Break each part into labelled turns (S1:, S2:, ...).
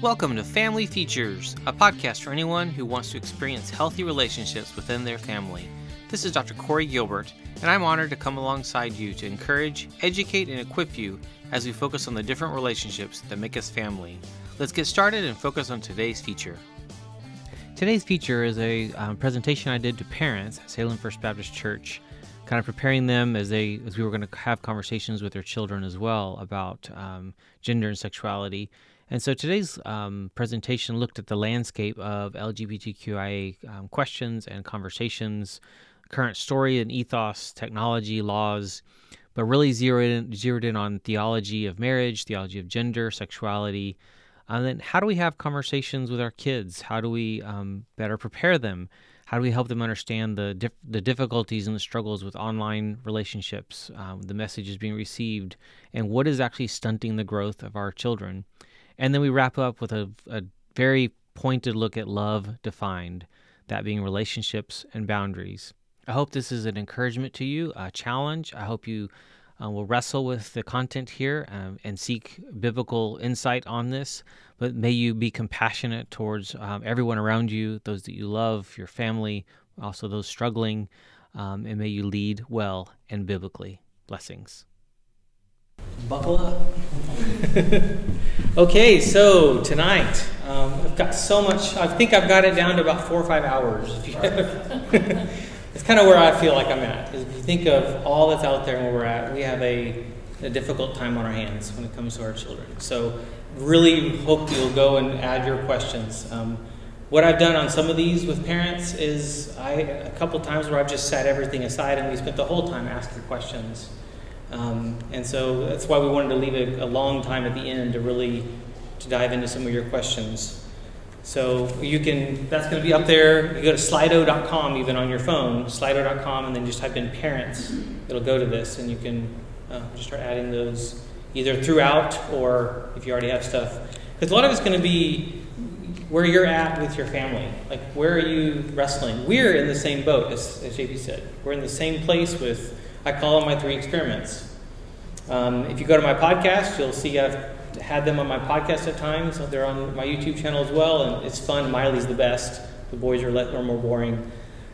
S1: Welcome to Family Features, a podcast for anyone who wants to experience healthy relationships within their family. This is Dr. Corey Gilbert, and I'm honored to come alongside you to encourage, educate, and equip you as we focus on the different relationships that make us family. Let's get started and focus on today's feature. Today's feature is a um, presentation I did to parents at Salem First Baptist Church, kind of preparing them as they as we were going to have conversations with their children as well about um, gender and sexuality. And so today's um, presentation looked at the landscape of LGBTQIA um, questions and conversations, current story and ethos, technology, laws, but really zeroed in, zeroed in on theology of marriage, theology of gender, sexuality. And then how do we have conversations with our kids? How do we um, better prepare them? How do we help them understand the dif- the difficulties and the struggles with online relationships, um, the messages being received, and what is actually stunting the growth of our children? And then we wrap up with a, a very pointed look at love defined, that being relationships and boundaries. I hope this is an encouragement to you, a challenge. I hope you uh, will wrestle with the content here um, and seek biblical insight on this. But may you be compassionate towards um, everyone around you, those that you love, your family, also those struggling, um, and may you lead well and biblically. Blessings. Buckle up. okay, so tonight um, I've got so much. I think I've got it down to about four or five hours. it's kind of where I feel like I'm at. If you think of all that's out there and where we're at, we have a, a difficult time on our hands when it comes to our children. So, really hope you'll go and add your questions. Um, what I've done on some of these with parents is I a couple times where I've just set everything aside and we spent the whole time asking questions. Um, and so that's why we wanted to leave a, a, long time at the end to really to dive into some of your questions. So you can that's going to be up there. You go to slido.com even on your phone, slido.com, and then just type in parents. It'll go to this, and you can uh, just start adding those either throughout or if you already have stuff. Because a lot of it's going to be where you're at with your family. Like, where are you wrestling? We're in the same boat, as, as JP said. We're in the same place with I call them my three experiments. Um, if you go to my podcast, you'll see I've had them on my podcast at times. They're on my YouTube channel as well, and it's fun. Miley's the best. The boys are, are more boring,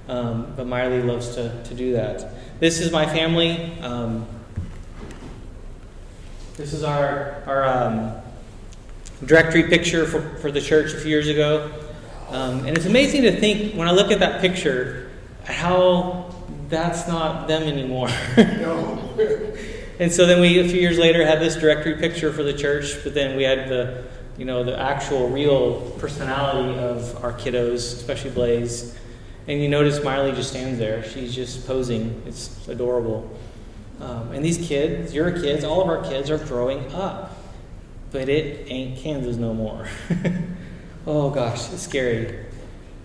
S1: um, but Miley loves to, to do that. This is my family. Um, this is our, our um, directory picture for, for the church a few years ago. Um, and it's amazing to think, when I look at that picture, how that's not them anymore. No. and so then we, a few years later, had this directory picture for the church, but then we had the, you know, the actual real personality of our kiddos, especially Blaze. And you notice Miley just stands there. She's just posing. It's adorable. Um, and these kids, your kids, all of our kids are growing up. But it ain't Kansas no more. oh gosh, it's scary.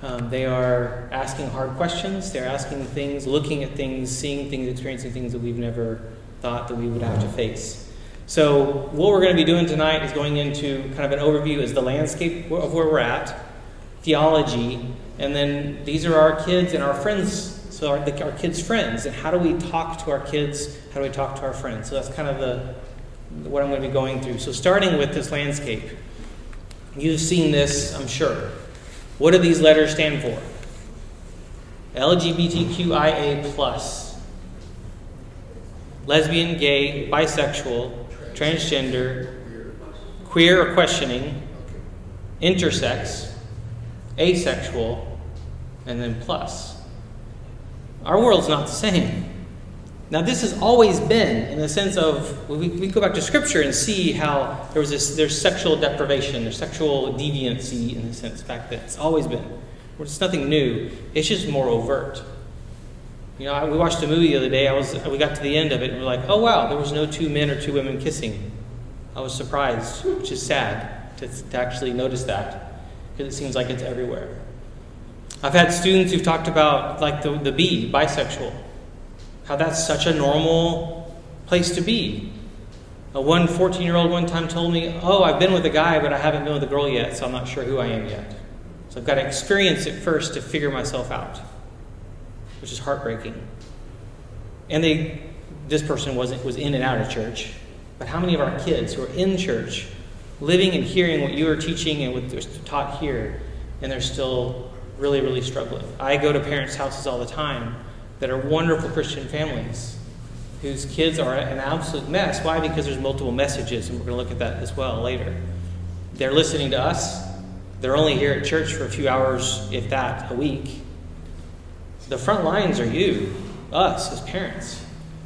S1: Um, they are asking hard questions. They're asking things, looking at things, seeing things, experiencing things that we've never thought that we would have to face. So, what we're going to be doing tonight is going into kind of an overview is the landscape of where we're at, theology, and then these are our kids and our friends. So, our, the, our kids' friends, and how do we talk to our kids? How do we talk to our friends? So, that's kind of the what I'm going to be going through. So, starting with this landscape, you've seen this, I'm sure. What do these letters stand for? LGBTQIA plus. Lesbian, gay, bisexual, transgender, queer or questioning, intersex, asexual, and then plus. Our world's not the same. Now, this has always been in the sense of we, we go back to Scripture and see how there was this there's sexual deprivation, there's sexual deviancy in the sense back then. It's always been. It's nothing new. It's just more overt. You know, we watched a movie the other day. I was we got to the end of it and we're like, oh wow, there was no two men or two women kissing. I was surprised, which is sad to, to actually notice that because it seems like it's everywhere. I've had students who've talked about like the, the B, bisexual how that's such a normal place to be. A one 14 year old one time told me, Oh, I've been with a guy, but I haven't been with a girl yet, so I'm not sure who I am yet. So I've got to experience it first to figure myself out, which is heartbreaking. And they, this person wasn't, was in and out of church, but how many of our kids who are in church living and hearing what you are teaching and what was taught here, and they're still really, really struggling. I go to parents' houses all the time that are wonderful Christian families whose kids are an absolute mess. Why? Because there's multiple messages, and we're going to look at that as well later. They're listening to us. They're only here at church for a few hours, if that, a week. The front lines are you, us as parents.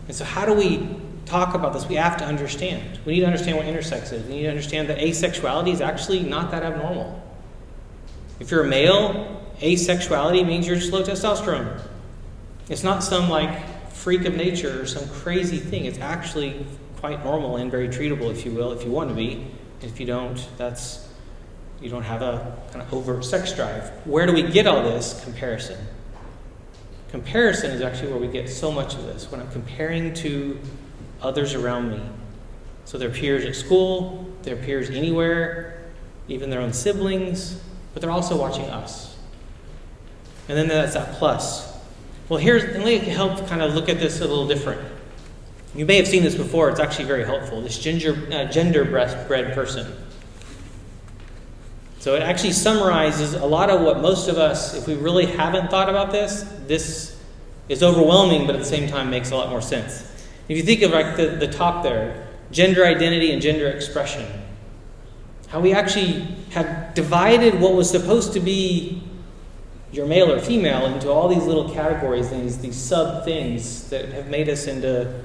S1: And so, how do we talk about this? We have to understand. We need to understand what intersex is. We need to understand that asexuality is actually not that abnormal. If you're a male, asexuality means you're just low testosterone. It's not some like freak of nature or some crazy thing. It's actually quite normal and very treatable, if you will, if you want to be. If you don't, that's you don't have a kind of overt sex drive. Where do we get all this? Comparison. Comparison is actually where we get so much of this. When I'm comparing to others around me. So their peers at school, their peers anywhere, even their own siblings, but they're also watching us. And then that's that plus. Well, here's, let me help kind of look at this a little different. You may have seen this before, it's actually very helpful. This ginger, uh, gender breast-bred person. So it actually summarizes a lot of what most of us, if we really haven't thought about this, this is overwhelming, but at the same time makes a lot more sense. If you think of like the, the top there, gender identity and gender expression, how we actually have divided what was supposed to be your male or female into all these little categories and these, these sub things that have made us into,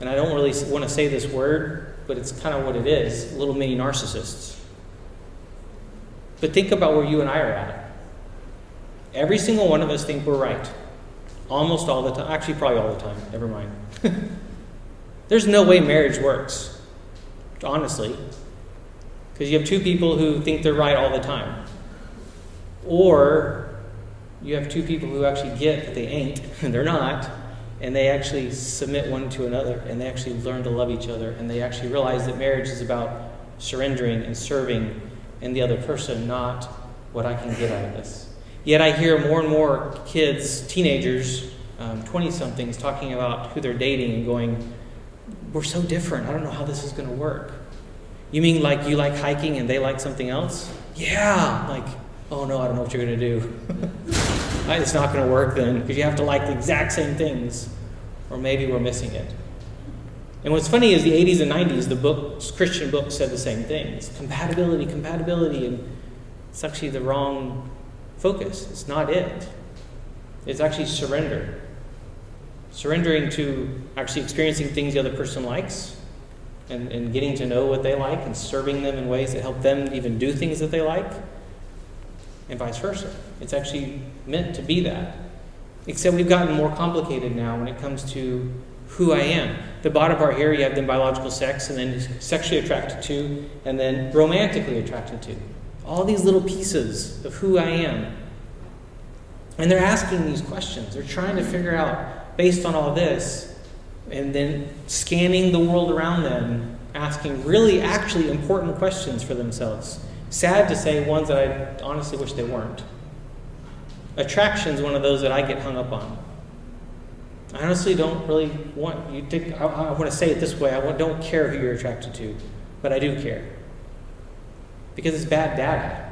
S1: and I don't really want to say this word, but it's kind of what it is little mini narcissists. But think about where you and I are at. Every single one of us think we're right. Almost all the time. Actually, probably all the time. Never mind. There's no way marriage works, honestly. Because you have two people who think they're right all the time. Or you have two people who actually get that they ain't, and they're not, and they actually submit one to another, and they actually learn to love each other, and they actually realize that marriage is about surrendering and serving and the other person, not what I can get out of this. Yet I hear more and more kids, teenagers, 20 um, somethings, talking about who they're dating and going, We're so different. I don't know how this is going to work. You mean like you like hiking and they like something else? Yeah. Like, oh no, I don't know what you're going to do. it's not going to work then because you have to like the exact same things. Or maybe we're missing it. And what's funny is the 80s and 90s, the books, Christian books said the same things compatibility, compatibility, and it's actually the wrong focus. It's not it. It's actually surrender. Surrendering to actually experiencing things the other person likes and, and getting to know what they like and serving them in ways that help them even do things that they like, and vice versa. It's actually meant to be that. Except we've gotten more complicated now when it comes to who I am. The bottom part here, you have the biological sex, and then sexually attracted to, and then romantically attracted to. All these little pieces of who I am. And they're asking these questions. They're trying to figure out, based on all this, and then scanning the world around them, asking really, actually important questions for themselves. Sad to say, ones that I honestly wish they weren't. Attraction is one of those that I get hung up on. I honestly don't really want you to. I, I want to say it this way: I don't care who you're attracted to, but I do care because it's bad data.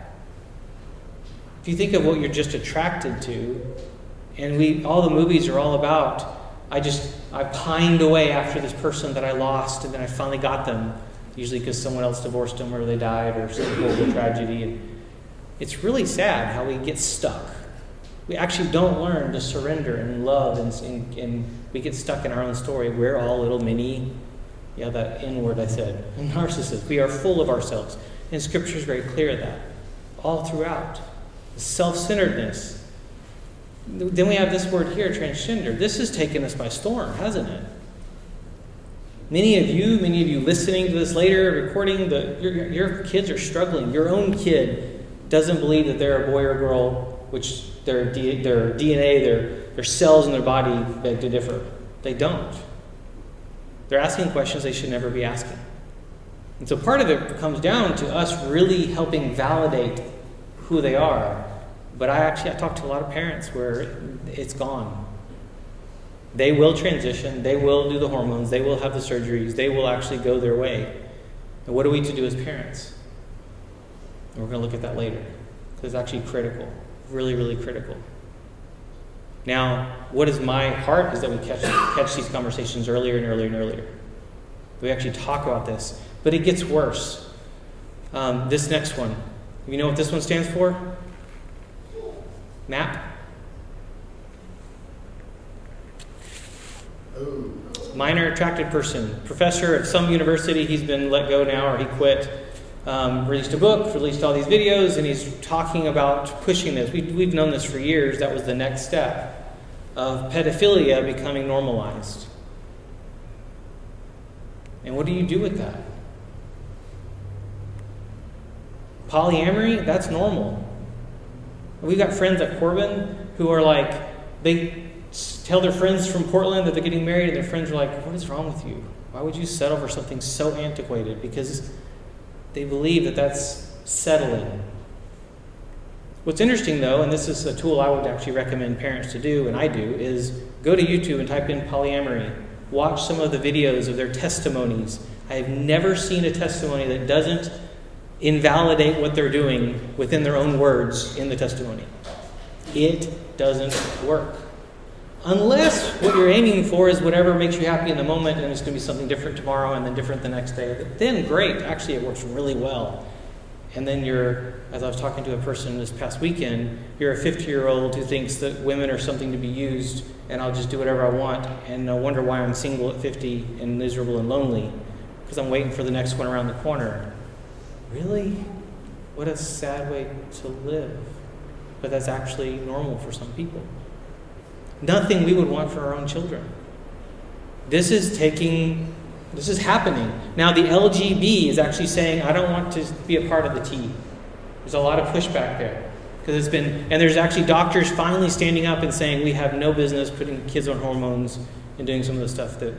S1: If you think of what you're just attracted to, and we all the movies are all about. I just I pined away after this person that I lost, and then I finally got them. Usually because someone else divorced them, or they died, or some horrible tragedy. And it's really sad how we get stuck we actually don't learn to surrender and love, and, and, and we get stuck in our own story. We're all little mini, yeah, that N word I said, narcissists. We are full of ourselves. And Scripture is very clear of that, all throughout. Self centeredness. Then we have this word here, transgender. This has taken us by storm, hasn't it? Many of you, many of you listening to this later, recording, the, your, your kids are struggling. Your own kid doesn't believe that they're a boy or girl, which their, D, their DNA, their, their cells in their body beg to differ. They don't. They're asking questions they should never be asking. And so part of it comes down to us really helping validate who they are. But I actually I talked to a lot of parents where it's gone. They will transition, they will do the hormones, they will have the surgeries, they will actually go their way. And what are we to do as parents?
S2: And we're going to look at that later because it's actually critical, really, really critical. Now, what is my heart is that we catch, catch these conversations earlier and earlier and earlier. We actually talk about this. But it gets worse. Um, this next one. You know what this one stands for? MAP? Minor attracted person. Professor at some university, he's been let go now or he quit. Um, released a book, released all these videos, and he's talking about pushing this. We, we've known this for years. That was the next step of pedophilia becoming normalized. And what do you do with that? Polyamory, that's normal. We've got friends at Corban who are like, they tell their friends from Portland that they're getting married, and their friends are like, What is wrong with you? Why would you settle for something so antiquated? Because they believe that that's settling. What's interesting, though, and this is a tool I would actually recommend parents to do, and I do, is go to YouTube and type in polyamory. Watch some of the videos of their testimonies. I have never seen a testimony that doesn't invalidate what they're doing within their own words in the testimony. It doesn't work. Unless what you're aiming for is whatever makes you happy in the moment and it's going to be something different tomorrow and then different the next day. Then great. Actually, it works really well. And then you're, as I was talking to a person this past weekend, you're a 50 year old who thinks that women are something to be used and I'll just do whatever I want and I wonder why I'm single at 50 and miserable and lonely because I'm waiting for the next one around the corner. Really? What a sad way to live. But that's actually normal for some people nothing we would want for our own children. This is taking, this is happening. Now, the LGB is actually saying, I don't want to be a part of the T. There's a lot of pushback there. Because it's been, and there's actually doctors finally standing up and saying, we have no business putting kids on hormones and doing some of the stuff that,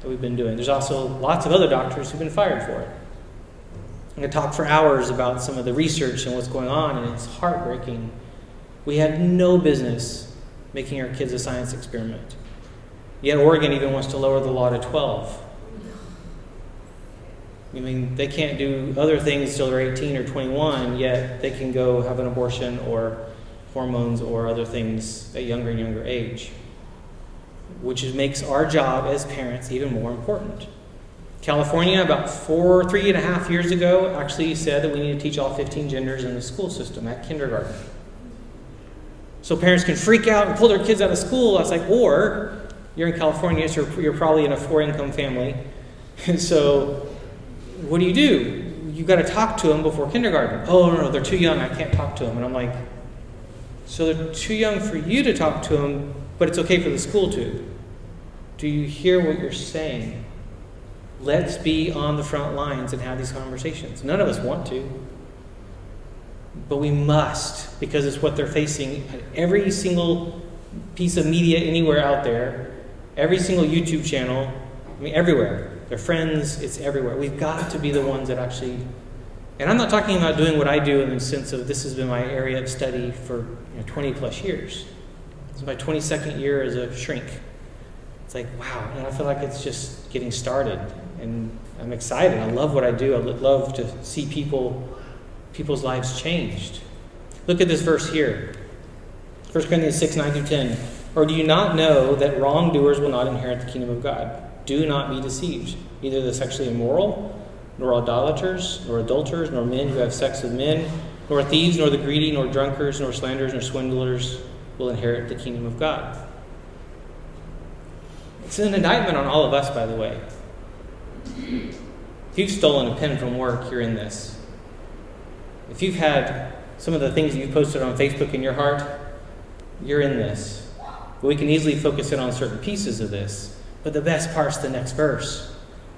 S2: that we've been doing. There's also lots of other doctors who've been fired for it. I'm going to talk for hours about some of the research and what's going on, and it's heartbreaking. We had no business making our kids a science experiment. Yet Oregon even wants to lower the law to 12. I mean, they can't do other things till they're 18 or 21, yet they can go have an abortion or hormones or other things at younger and younger age, which makes our job as parents even more important. California, about four, three and a half years ago, actually said that we need to teach all 15 genders in the school system at kindergarten so parents can freak out and pull their kids out of school. I was like, or you're in California, so you're probably in a four income family. And so what do you do? You've got to talk to them before kindergarten. Oh, no, no, they're too young. I can't talk to them. And I'm like, so they're too young for you to talk to them, but it's okay for the school to. Do you hear what you're saying? Let's be on the front lines and have these conversations. None of us want to. But we must, because it's what they're facing. Every single piece of media anywhere out there, every single YouTube channel, I mean, everywhere. Their friends, it's everywhere. We've got to be the ones that actually. And I'm not talking about doing what I do in the sense of this has been my area of study for you know, 20 plus years. It's my 22nd year as a shrink. It's like, wow, and I feel like it's just getting started. And I'm excited. I love what I do. I love to see people people's lives changed. Look at this verse here 1 Corinthians 6 9 through 10. Or do you not know that wrongdoers will not inherit the kingdom of God? Do not be deceived. Neither the sexually immoral, nor idolaters, nor adulterers, nor men who have sex with men, nor thieves, nor the greedy, nor drunkards, nor slanderers, nor swindlers will inherit the kingdom of God. It's an indictment on all of us, by the way. If you've stolen a pen from work, you're in this. If you've had some of the things that you've posted on Facebook in your heart, you're in this. But we can easily focus in on certain pieces of this. But the best part's the next verse.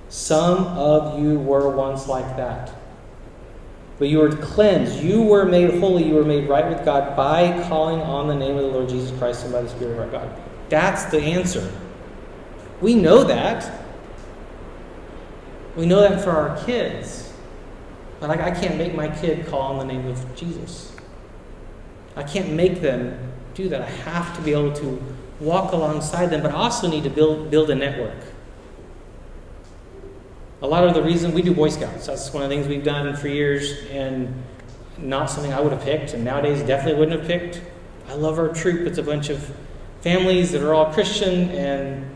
S2: Some of you were once like that. But you were cleansed. You were made holy. You were made right with God by calling on the name of the Lord Jesus Christ and by the Spirit of our God. That's the answer. We know that. We know that for our kids. But I, I can't make my kid call on the name of Jesus. I can't make them do that. I have to be able to walk alongside them, but I also need to build, build a network. A lot of the reason we do Boy Scouts, that's one of the things we've done for years, and not something I would have picked, and nowadays definitely wouldn't have picked. I love our troop. It's a bunch of families that are all Christian, and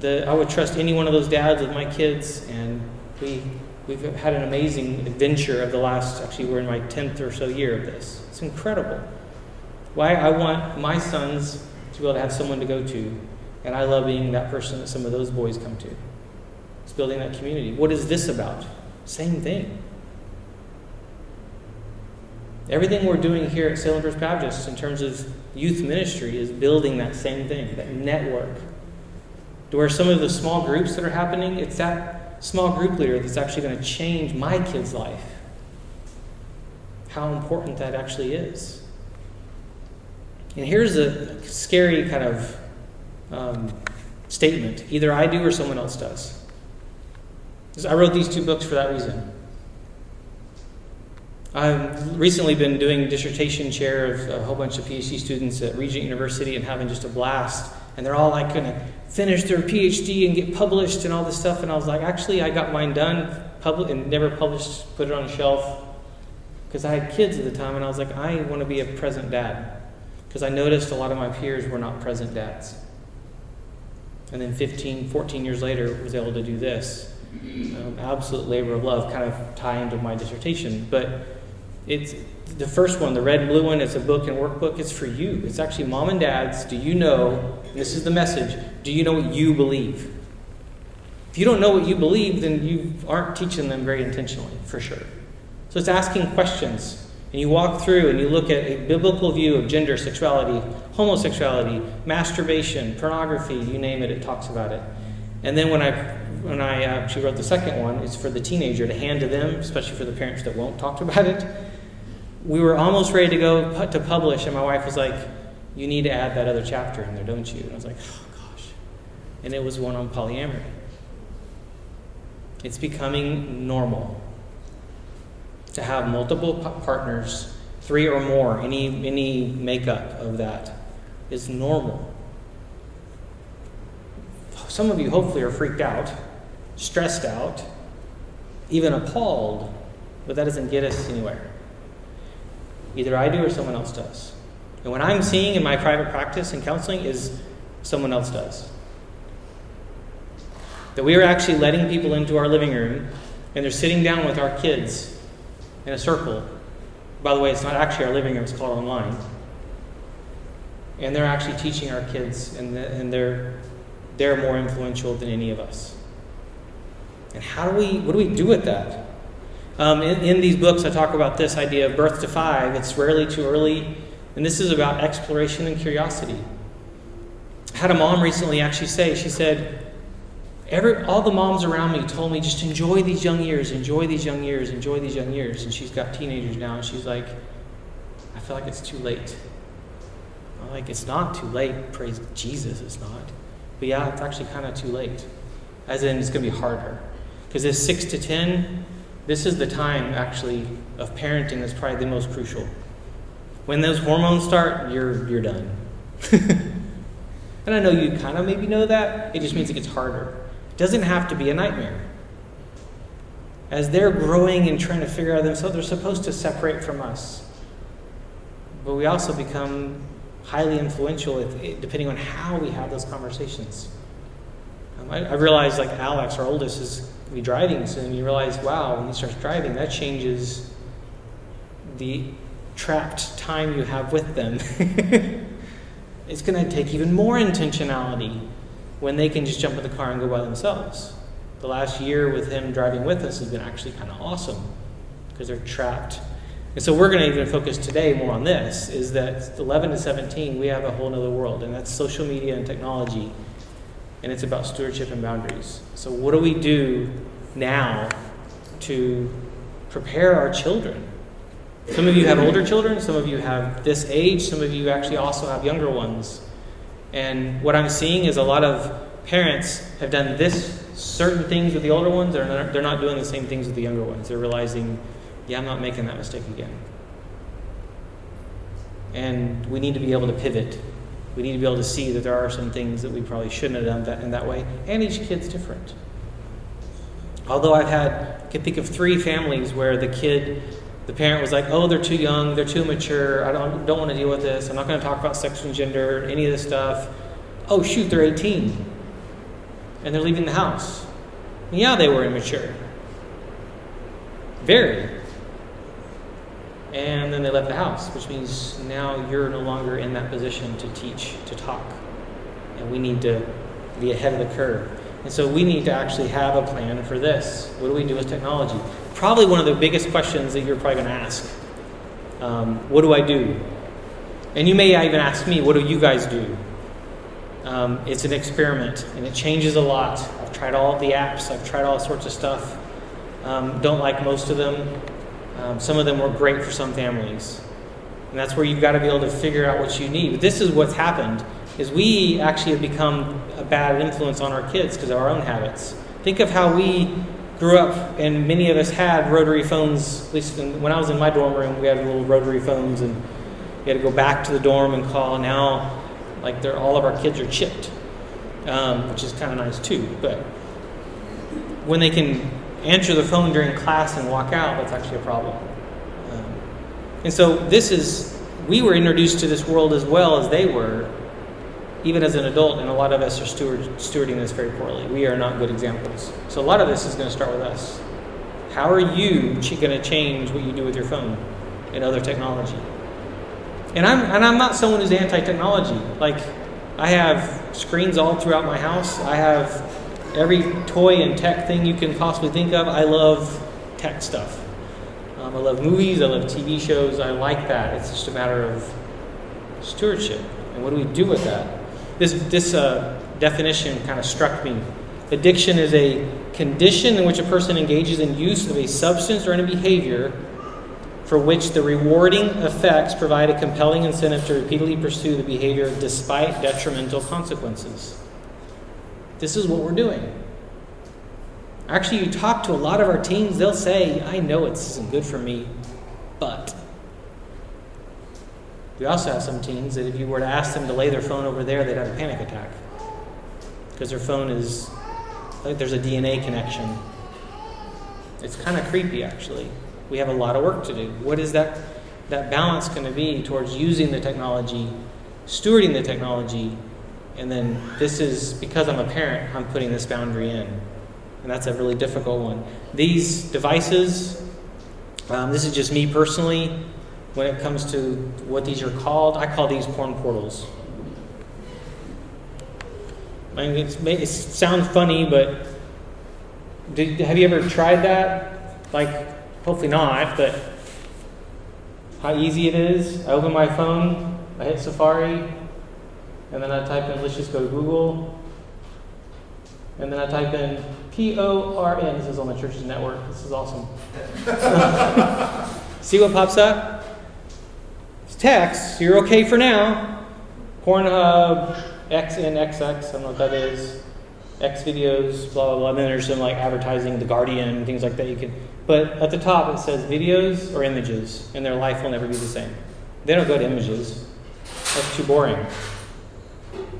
S2: the, I would trust any one of those dads with my kids, and we we've had an amazing adventure of the last. Actually, we're in my tenth or so year of this. It's incredible. Why I want my sons to be able to have someone to go to, and I love being that person that some of those boys come to. It's building that community. What is this about? Same thing. Everything we're doing here at Salem First Baptist in terms of youth ministry is building that same thing, that network. To where some of the small groups that are happening, it's that small group leader that's actually going to change my kid's life. How important that actually is. And here's a scary kind of um, statement either I do or someone else does. I wrote these two books for that reason. I've recently been doing dissertation chair of a whole bunch of PhD students at Regent University and having just a blast. And they're all like going to finish their PhD and get published and all this stuff. And I was like, actually, I got mine done, public, and never published, put it on a shelf because I had kids at the time. And I was like, I want to be a present dad because I noticed a lot of my peers were not present dads. And then 15, 14 years later, was able to do this. Um, absolute labor of love, kind of tie into my dissertation. But it's the first one, the red and blue one, it's a book and workbook. It's for you. It's actually mom and dad's. Do you know? this is the message. Do you know what you believe? If you don't know what you believe, then you aren't teaching them very intentionally, for sure. So it's asking questions. And you walk through and you look at a biblical view of gender, sexuality, homosexuality, masturbation, pornography, you name it, it talks about it. And then when I when I actually wrote the second one, it's for the teenager to hand to them, especially for the parents that won't talk about it we were almost ready to go to publish, and my wife was like, You need to add that other chapter in there, don't you? And I was like, Oh, gosh. And it was one on polyamory. It's becoming normal to have multiple partners, three or more, any, any makeup of that is normal. Some of you hopefully are freaked out, stressed out, even appalled, but that doesn't get us anywhere. Either I do or someone else does. And what I'm seeing in my private practice and counseling is someone else does. That we are actually letting people into our living room and they're sitting down with our kids in a circle. By the way, it's not actually our living room, it's called online. And they're actually teaching our kids, and, the, and they're, they're more influential than any of us. And how do we, what do we do with that? Um, in, in, these books, I talk about this idea of birth to five. It's rarely too early, and this is about exploration and curiosity. I had a mom recently actually say, she said, Every, all the moms around me told me just enjoy these young years, enjoy these young years, enjoy these young years. And she's got teenagers now, and she's like, I feel like it's too late. I'm like, it's not too late. Praise Jesus, it's not. But yeah, it's actually kind of too late. As in, it's going to be harder. Because this 6 to 10, this is the time, actually, of parenting that's probably the most crucial. When those hormones start, you're, you're done. and I know you kind of maybe know that. It just means it gets harder. It doesn't have to be a nightmare. As they're growing and trying to figure out themselves, they're supposed to separate from us. But we also become highly influential if, depending on how we have those conversations. Um, I, I realize, like Alex, our oldest, is be driving soon, you realize, wow, when he starts driving, that changes the trapped time you have with them. it's going to take even more intentionality when they can just jump in the car and go by themselves. The last year with him driving with us has been actually kind of awesome because they're trapped. And so we're going to even focus today more on this is that 11 to 17, we have a whole other world, and that's social media and technology and it's about stewardship and boundaries. So, what do we do now to prepare our children? Some of you have older children, some of you have this age, some of you actually also have younger ones. And what I'm seeing is a lot of parents have done this certain things with the older ones, they're not, they're not doing the same things with the younger ones. They're realizing, yeah, I'm not making that mistake again. And we need to be able to pivot we need to be able to see that there are some things that we probably shouldn't have done that in that way. And each kid's different. Although I've had, I can think of three families where the kid the parent was like, "Oh, they're too young, they're too mature. I don't don't want to deal with this. I'm not going to talk about sex and gender, any of this stuff." Oh, shoot, they're 18, and they're leaving the house. And yeah, they were immature, very. And then they left the house, which means now you're no longer in that position to teach, to talk, and we need to be ahead of the curve. And so we need to actually have a plan for this. What do we do with technology? Probably one of the biggest questions that you're probably going to ask. Um, what do I do? And you may even ask me, what do you guys do? Um, it's an experiment and it changes a lot. I've tried all the apps, I've tried all sorts of stuff. Um, don't like most of them. Um, some of them were great for some families. And that's where you've got to be able to figure out what you need. But this is what's happened is we actually have become a bad influence on our kids because of our own habits. Think of how we grew up, and many of us had rotary phones. At least when I was in my dorm room, we had little rotary phones, and we had to go back to the dorm and call. Now, like they're all of our kids are chipped, um, which is kind of nice too. But when they can answer the phone during class and walk out, that's actually a problem. Um, and so this is we were introduced to this world as well as they were even as an adult, and a lot of us are steward, stewarding this very poorly. We are not good examples. So a lot of this is going to start with us. How are you going to change what you do with your phone and other technology? And I'm, and I'm not someone who's anti technology. Like, I have screens all throughout my house. I have every toy and tech thing you can possibly think of. I love tech stuff. Um, I love movies. I love TV shows. I like that. It's just a matter of stewardship. And what do we do with that? This, this uh, definition kind of struck me. Addiction is a condition in which a person engages in use of a substance or in a behavior for which the rewarding effects provide a compelling incentive to repeatedly pursue the behavior despite detrimental consequences. This is what we're doing. Actually, you talk to a lot of our teens, they'll say, I know it isn't good for me, but. We also have some teens that if you were to ask them to lay their phone over there, they'd have a panic attack. Because their phone is, like there's a DNA connection. It's kind of creepy, actually. We have a lot of work to do. What is that, that balance going to be towards using the technology, stewarding the technology, and then this is, because I'm a parent, I'm putting this boundary in. And that's a really difficult one. These devices, um, this is just me personally when it comes to what these are called. I call these porn portals. I mean, it sounds funny, but did, have you ever tried that? Like, hopefully not, but how easy it is. I open my phone, I hit Safari, and then I type in, let's just go to Google, and then I type in P O R N. This is on the church's network. This is awesome. See what pops up? It's text, you're okay for now. Pornhub, XNXX, I don't know what that is. X videos, blah blah blah. And then there's some like advertising, The Guardian, things like that. You can, but at the top it says videos or images, and their life will never be the same. They don't go to images. That's too boring.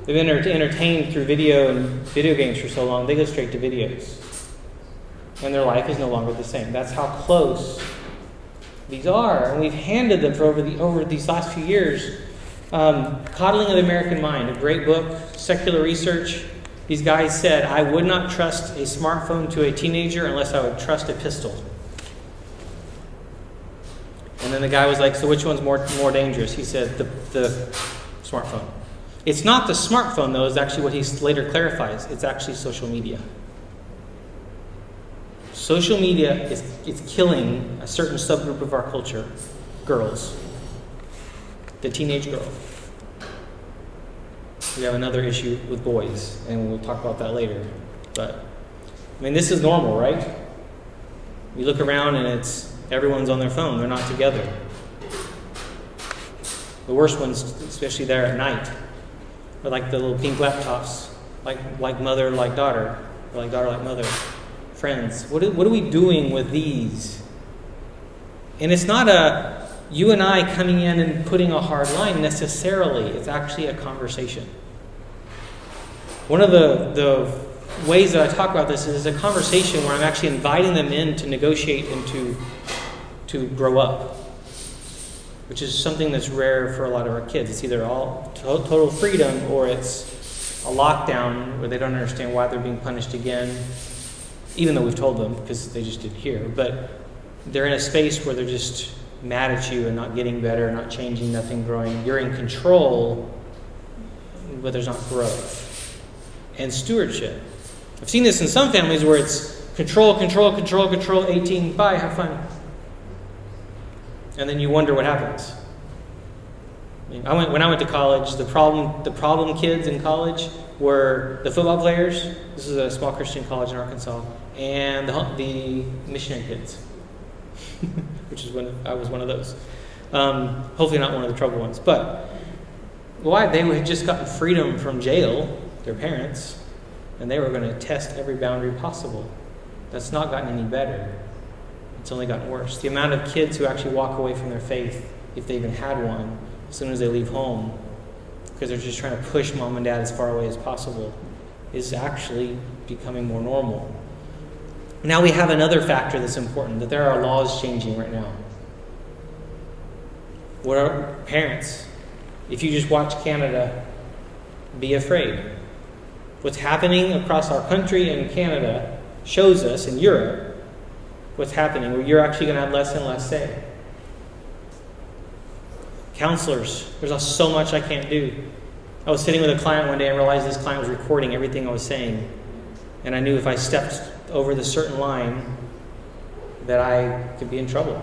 S2: They've been entertained through video and video games for so long, they go straight to videos. And their life is no longer the same. That's how close these are, and we've handed them for over, the, over these last few years. Um, Coddling of the American Mind, a great book, secular research. These guys said, I would not trust a smartphone to a teenager unless I would trust a pistol. And then the guy was like, So which one's more, more dangerous? He said, the, the smartphone. It's not the smartphone, though, is actually what he later clarifies. It's actually social media. Social media is, is killing a certain subgroup of our culture girls, the teenage girl. We have another issue with boys, and we'll talk about that later. But, I mean, this is normal, right? You look around and it's everyone's on their phone, they're not together. The worst ones, especially there at night, are like the little pink laptops, like, like mother, like daughter, or like daughter, like mother. Friends, what are, what are we doing with these? And it's not a you and I coming in and putting a hard line necessarily, it's actually a conversation. One of the, the ways that I talk about this is a conversation where I'm actually inviting them in to negotiate and to to grow up, which is something that's rare for a lot of our kids. It's either all total freedom or it's a lockdown where they don't understand why they're being punished again, even though we've told them because they just didn't hear. But they're in a space where they're just mad at you and not getting better, not changing, nothing growing. You're in control, but there's not growth. And stewardship. I've seen this in some families where it's control, control, control, control, 18, bye, have fun. And then you wonder what happens. I, mean, I went, when I went to college, the problem, the problem kids in college were the football players. This is a small Christian college in Arkansas, and the, the missionary kids, which is when I was one of those. Um, hopefully, not one of the trouble ones. But why? They had just gotten freedom from jail, their parents, and they were going to test every boundary possible. That's not gotten any better. It's only gotten worse. The amount of kids who actually walk away from their faith, if they even had one, as soon as they leave home, because they're just trying to push mom and dad as far away as possible, is actually becoming more normal. Now we have another factor that's important that there are laws changing right now. What are parents? If you just watch Canada, be afraid. What's happening across our country and Canada shows us in Europe what's happening, where you're actually going to have less and less say. Counselors, there's so much I can't do. I was sitting with a client one day and realized this client was recording everything I was saying. And I knew if I stepped over the certain line, that I could be in trouble.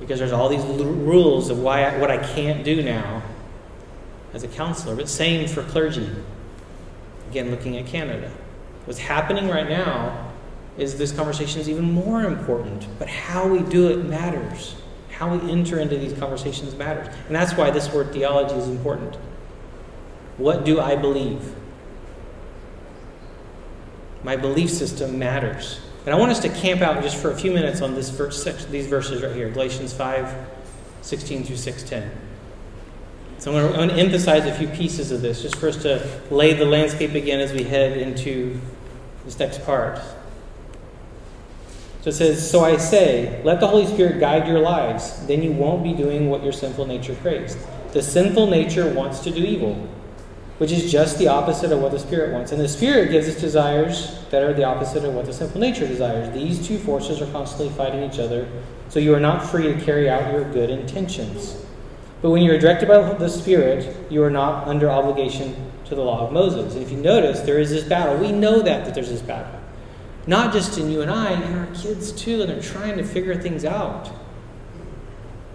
S2: Because there's all these rules of why I, what I can't do now as a counselor. But same for clergy. Again, looking at Canada. What's happening right now is this conversation is even more important, but how we do it matters. How we enter into these conversations matters. And that's why this word theology is important. What do I believe? My belief system matters. And I want us to camp out just for a few minutes on this verse, these verses right here Galatians 5 16 through 610. So I'm going, to, I'm going to emphasize a few pieces of this just for us to lay the landscape again as we head into this next part. So it says, So I say, let the Holy Spirit guide your lives. Then you won't be doing what your sinful nature craves. The sinful nature wants to do evil, which is just the opposite of what the Spirit wants. And the Spirit gives us desires that are the opposite of what the sinful nature desires. These two forces are constantly fighting each other, so you are not free to carry out your good intentions. But when you are directed by the Spirit, you are not under obligation to the law of Moses. And if you notice, there is this battle. We know that, that there's this battle. Not just in you and I, in our kids too, and they're trying to figure things out.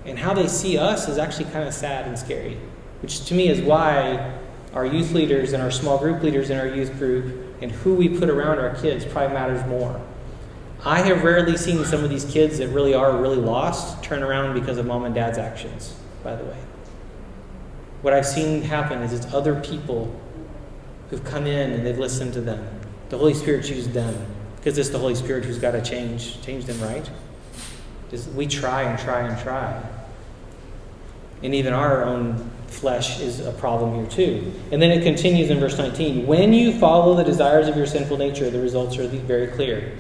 S2: And how they see us is actually kind of sad and scary, which to me is why our youth leaders and our small group leaders in our youth group and who we put around our kids probably matters more. I have rarely seen some of these kids that really are really lost turn around because of mom and dad's actions, by the way. What I've seen happen is it's other people who've come in and they've listened to them. The Holy Spirit chooses them because it's the Holy Spirit who's got to change change them, right? We try and try and try. And even our own flesh is a problem here too. And then it continues in verse 19. When you follow the desires of your sinful nature, the results are very clear.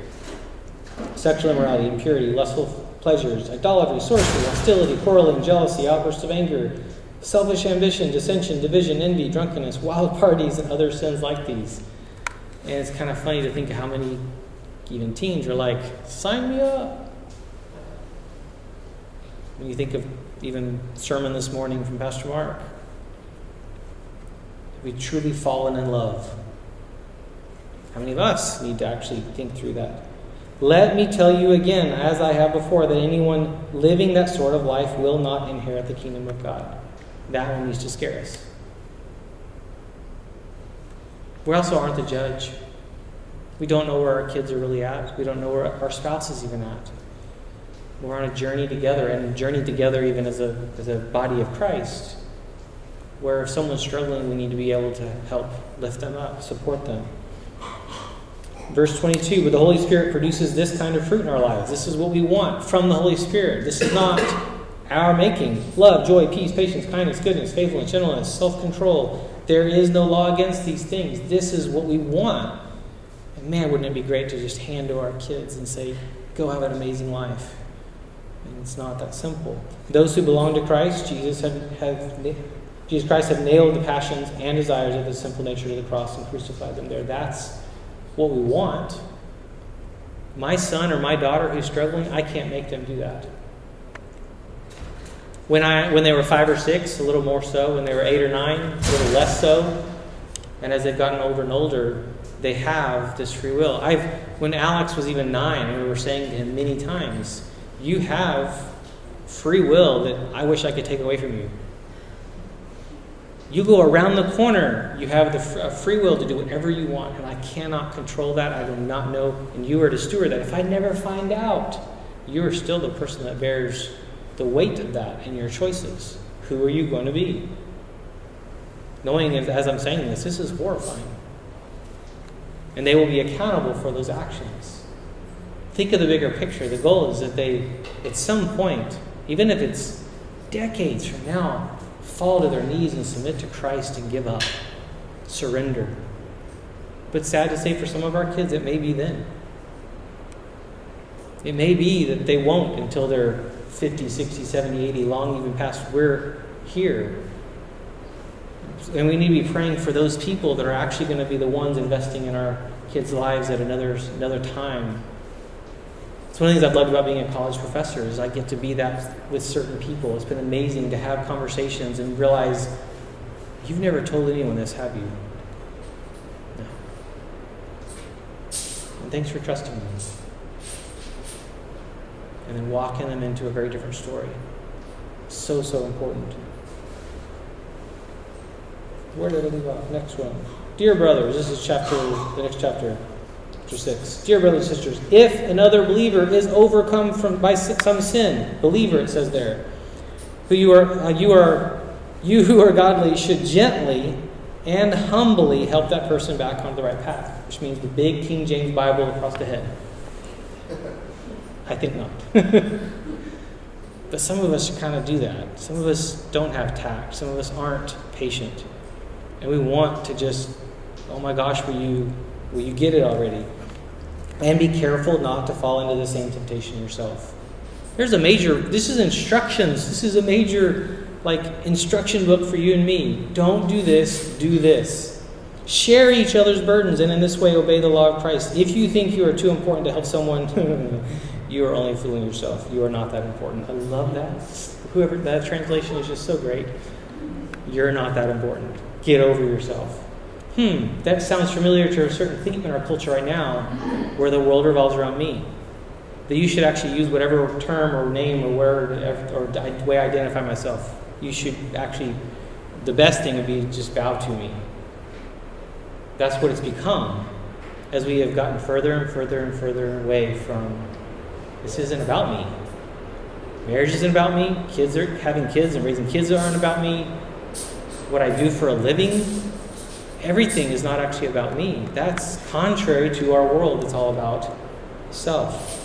S2: Sexual immorality, impurity, lustful pleasures, idolatry, sorcery, hostility, quarreling, jealousy, outbursts of anger, selfish ambition, dissension, division, envy, drunkenness, wild parties, and other sins like these. And it's kind of funny to think of how many even teens are like, sign me up. When you think of even sermon this morning from Pastor Mark, have we truly fallen in love? How many of us need to actually think through that? Let me tell you again, as I have before, that anyone living that sort of life will not inherit the kingdom of God. That one needs to scare us. We also aren't the judge. We don't know where our kids are really at. We don't know where our spouse is even at. We're on a journey together, and a journey together even as a, as a body of Christ, where if someone's struggling, we need to be able to help lift them up, support them. Verse 22 But the Holy Spirit produces this kind of fruit in our lives. This is what we want from the Holy Spirit. This is not our making love, joy, peace, patience, kindness, goodness, faithfulness, gentleness, self control. There is no law against these things. This is what we want man, wouldn't it be great to just hand to our kids and say, go have an amazing life? And it's not that simple. Those who belong to Christ, Jesus have, have Jesus Christ have nailed the passions and desires of the simple nature to the cross and crucified them there. That's what we want. My son or my daughter who's struggling, I can't make them do that. When, I, when they were five or six, a little more so. When they were eight or nine, a little less so. And as they've gotten older and older, they have this free will. I've, when Alex was even nine, we were saying to him many times, You have free will that I wish I could take away from you. You go around the corner, you have the free will to do whatever you want, and I cannot control that. I do not know, and you are to steward that. If I never find out, you are still the person that bears the weight of that in your choices. Who are you going to be? Knowing as I'm saying this, this is horrifying. And they will be accountable for those actions. Think of the bigger picture. The goal is that they, at some point, even if it's decades from now, fall to their knees and submit to Christ and give up, surrender. But sad to say, for some of our kids, it may be then. It may be that they won't until they're 50, 60, 70, 80, long even past we're here. And we need to be praying for those people that are actually going to be the ones investing in our kids' lives at another, another time. It's one of the things I've loved about being a college professor is I get to be that with certain people. It's been amazing to have conversations and realize you've never told anyone this, have you? No. And thanks for trusting me and then walking them into a very different story. So, so important. Where did I leave off? Next one. Dear brothers, this is chapter, the next chapter, chapter 6. Dear brothers and sisters, if another believer is overcome from, by some sin, believer, it says there, who you are, uh, you are, you who are godly should gently and humbly help that person back onto the right path, which means the big King James Bible across the head. I think not. but some of us should kind of do that. Some of us don't have tact. Some of us aren't patient. And we want to just, oh my gosh, will you, will you get it already? And be careful not to fall into the same temptation yourself. There's a major, this is instructions. This is a major, like, instruction book for you and me. Don't do this, do this. Share each other's burdens, and in this way obey the law of Christ. If you think you are too important to help someone, you are only fooling yourself. You are not that important. I love that. Whoever that translation is just so great. You're not that important. Get over yourself. Hmm, that sounds familiar to a certain theme in our culture right now where the world revolves around me. That you should actually use whatever term or name or word or way I identify myself. You should actually, the best thing would be just bow to me. That's what it's become as we have gotten further and further and further away from this isn't about me. Marriage isn't about me. Kids are having kids and raising kids aren't about me. What I do for a living, everything is not actually about me. That's contrary to our world. It's all about self.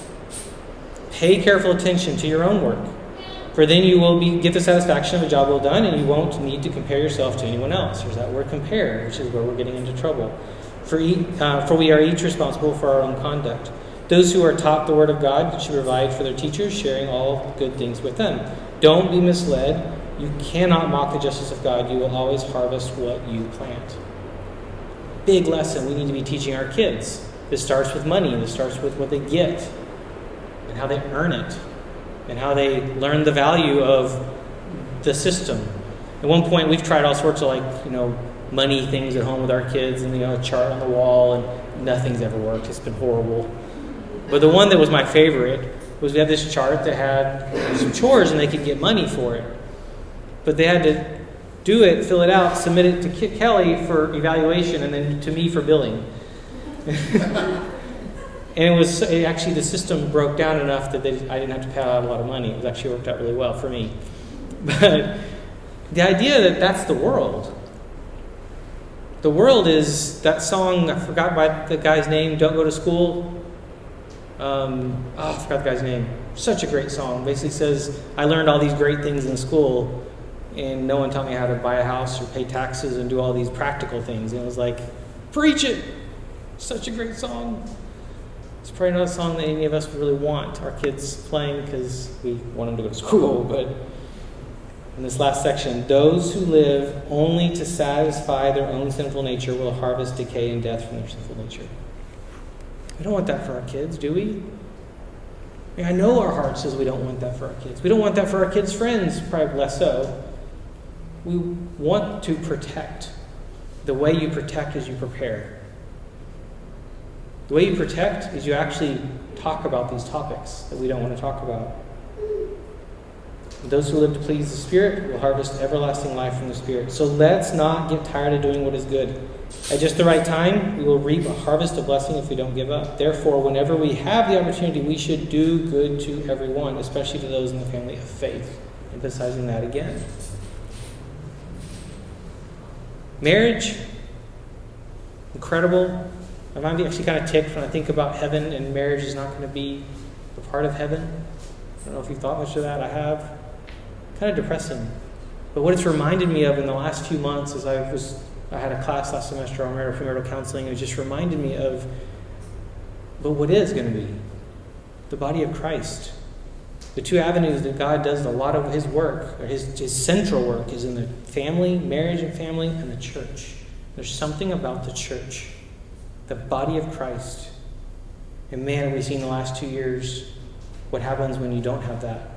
S2: Pay careful attention to your own work, for then you will be, get the satisfaction of a job well done, and you won't need to compare yourself to anyone else. There's that word compare, which is where we're getting into trouble. For, uh, for we are each responsible for our own conduct. Those who are taught the Word of God should provide for their teachers, sharing all good things with them. Don't be misled. You cannot mock the justice of God. You will always harvest what you plant. Big lesson we need to be teaching our kids. This starts with money, this starts with what they get and how they earn it and how they learn the value of the system. At one point, we've tried all sorts of like, you know, money things at home with our kids and, you know, a chart on the wall, and nothing's ever worked. It's been horrible. But the one that was my favorite was we had this chart that had some chores and they could get money for it. But they had to do it, fill it out, submit it to Kelly for evaluation, and then to me for billing. and it was it actually the system broke down enough that they, I didn't have to pay out a lot of money. It actually worked out really well for me. But the idea that that's the world. The world is that song, I forgot by the guy's name, Don't Go to School. Um, oh, I forgot the guy's name. Such a great song. Basically says, I learned all these great things in school, and no one taught me how to buy a house or pay taxes and do all these practical things. And it was like, preach it! Such a great song. It's probably not a song that any of us would really want our kids playing because we want them to go to school. But in this last section, those who live only to satisfy their own sinful nature will harvest decay and death from their sinful nature. We don't want that for our kids, do we? I, know our heart says we don't want that for our kids. We don't want that for our kids' friends, probably less so. We want to protect. The way you protect is you prepare. The way you protect is you actually talk about these topics that we don't want to talk about. Those who live to please the Spirit will harvest everlasting life from the Spirit. So let's not get tired of doing what is good. At just the right time, we will reap a harvest of blessing if we don't give up. Therefore, whenever we have the opportunity, we should do good to everyone, especially to those in the family of faith. Emphasizing that again. Marriage, incredible. Mind actually kind of ticked when I think about heaven and marriage is not going to be a part of heaven. I don't know if you've thought much of that. I have. Kind of depressing. But what it's reminded me of in the last few months as I was I had a class last semester on marital premarital counseling, and it just reminded me of but what is going to be the body of Christ. The two avenues that God does a lot of his work, or his, his central work, is in the family, marriage and family, and the church. There's something about the church, the body of Christ. And man, we've seen the last two years what happens when you don't have that.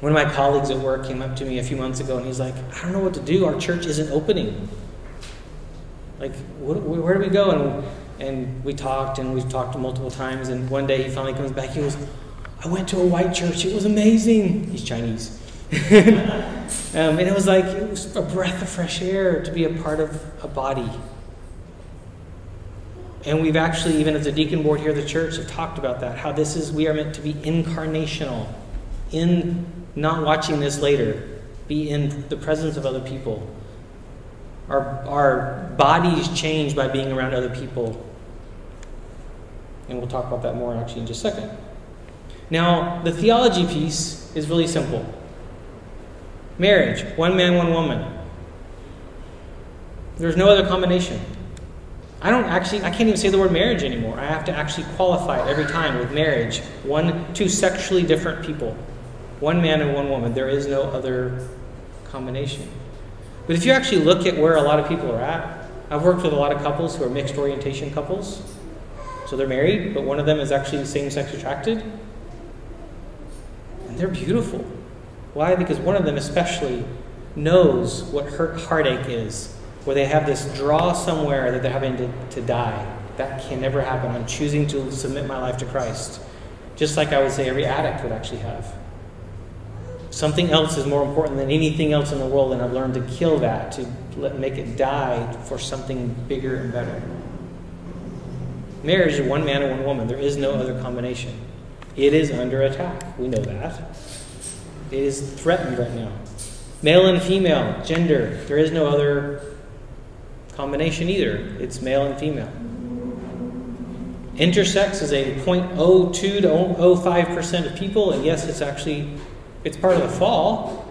S2: One of my colleagues at work came up to me a few months ago and he's like, I don't know what to do. Our church isn't opening. Like, what, where do we go? And, and we talked and we've talked multiple times. And one day he finally comes back. He goes, I went to a white church. It was amazing. He's Chinese. um, and it was like, it was a breath of fresh air to be a part of a body. And we've actually, even as a deacon board here at the church, have talked about that. How this is, we are meant to be incarnational, in not watching this later, be in the presence of other people. Our, our bodies change by being around other people. And we'll talk about that more actually in just a second. Now, the theology piece is really simple marriage, one man, one woman. There's no other combination. I don't actually, I can't even say the word marriage anymore. I have to actually qualify it every time with marriage. One, two sexually different people. One man and one woman. There is no other combination. But if you actually look at where a lot of people are at, I've worked with a lot of couples who are mixed orientation couples. So they're married, but one of them is actually same sex attracted. And they're beautiful. Why? Because one of them, especially, knows what hurt heartache is, where they have this draw somewhere that they're having to, to die. That can never happen. I'm choosing to submit my life to Christ. Just like I would say every addict would actually have. Something else is more important than anything else in the world, and I've learned to kill that, to let, make it die for something bigger and better. Marriage is one man and one woman. There is no other combination. It is under attack. We know that. It is threatened right now. Male and female, gender, there is no other combination either. It's male and female. Intersex is a 0.02 to 0.05% of people, and yes, it's actually it's part of the fall.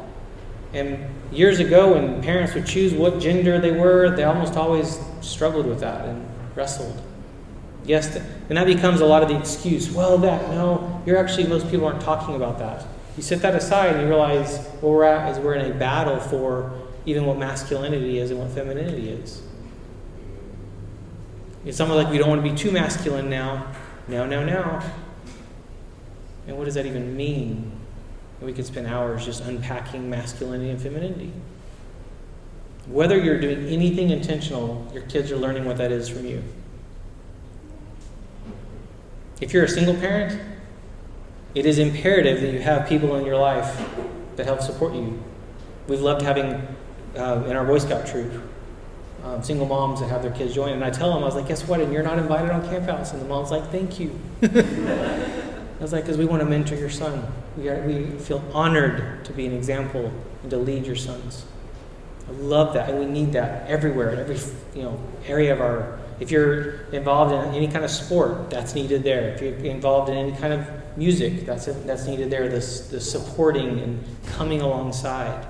S2: And years ago, when parents would choose what gender they were, they almost always struggled with that and wrestled. Yes, and that becomes a lot of the excuse. Well, that, no, you're actually, most people aren't talking about that. You set that aside and you realize where we're at is we're in a battle for even what masculinity is and what femininity is. It's something like we don't want to be too masculine now. Now, now, now. And what does that even mean? And we could spend hours just unpacking masculinity and femininity. Whether you're doing anything intentional, your kids are learning what that is from you. If you're a single parent, it is imperative that you have people in your life that help support you. We've loved having uh, in our Boy Scout troop um, single moms that have their kids join, and I tell them, I was like, "Guess what? And you're not invited on Camp House." And the mom's like, "Thank you." I was like, "Because we want to mentor your son." We, are, we feel honored to be an example and to lead your sons. I love that, and we need that everywhere, in every you know area of our. If you're involved in any kind of sport, that's needed there. If you're involved in any kind of music, that's that's needed there. This the supporting and coming alongside,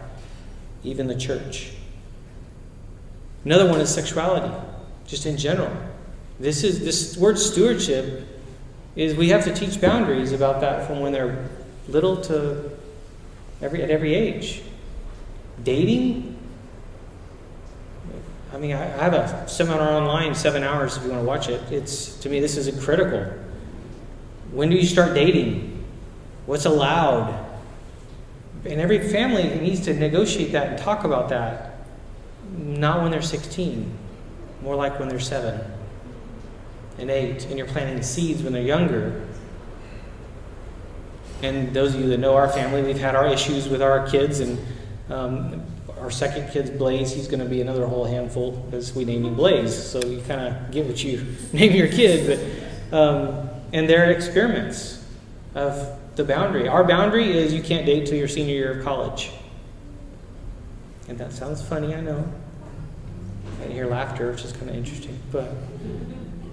S2: even the church. Another one is sexuality, just in general. This is this word stewardship is we have to teach boundaries about that from when they're little to every at every age. Dating. I mean, I, have a seminar online, seven hours if you want to watch it. It's to me, this is critical. When do you start dating? What's allowed? And every family needs to negotiate that and talk about that. Not when they're 16, more like when they're seven and eight, and you're planting seeds when they're younger. And those of you that know our family, we've had our issues with our kids, and um, our second kid's Blaze, he's going to be another whole handful because we named him Blaze. So you kind of get what you name your kid. But um, and they're experiments of the boundary. Our boundary is you can't date till your senior year of college. And that sounds funny, I know. I hear laughter, which is kind of interesting, but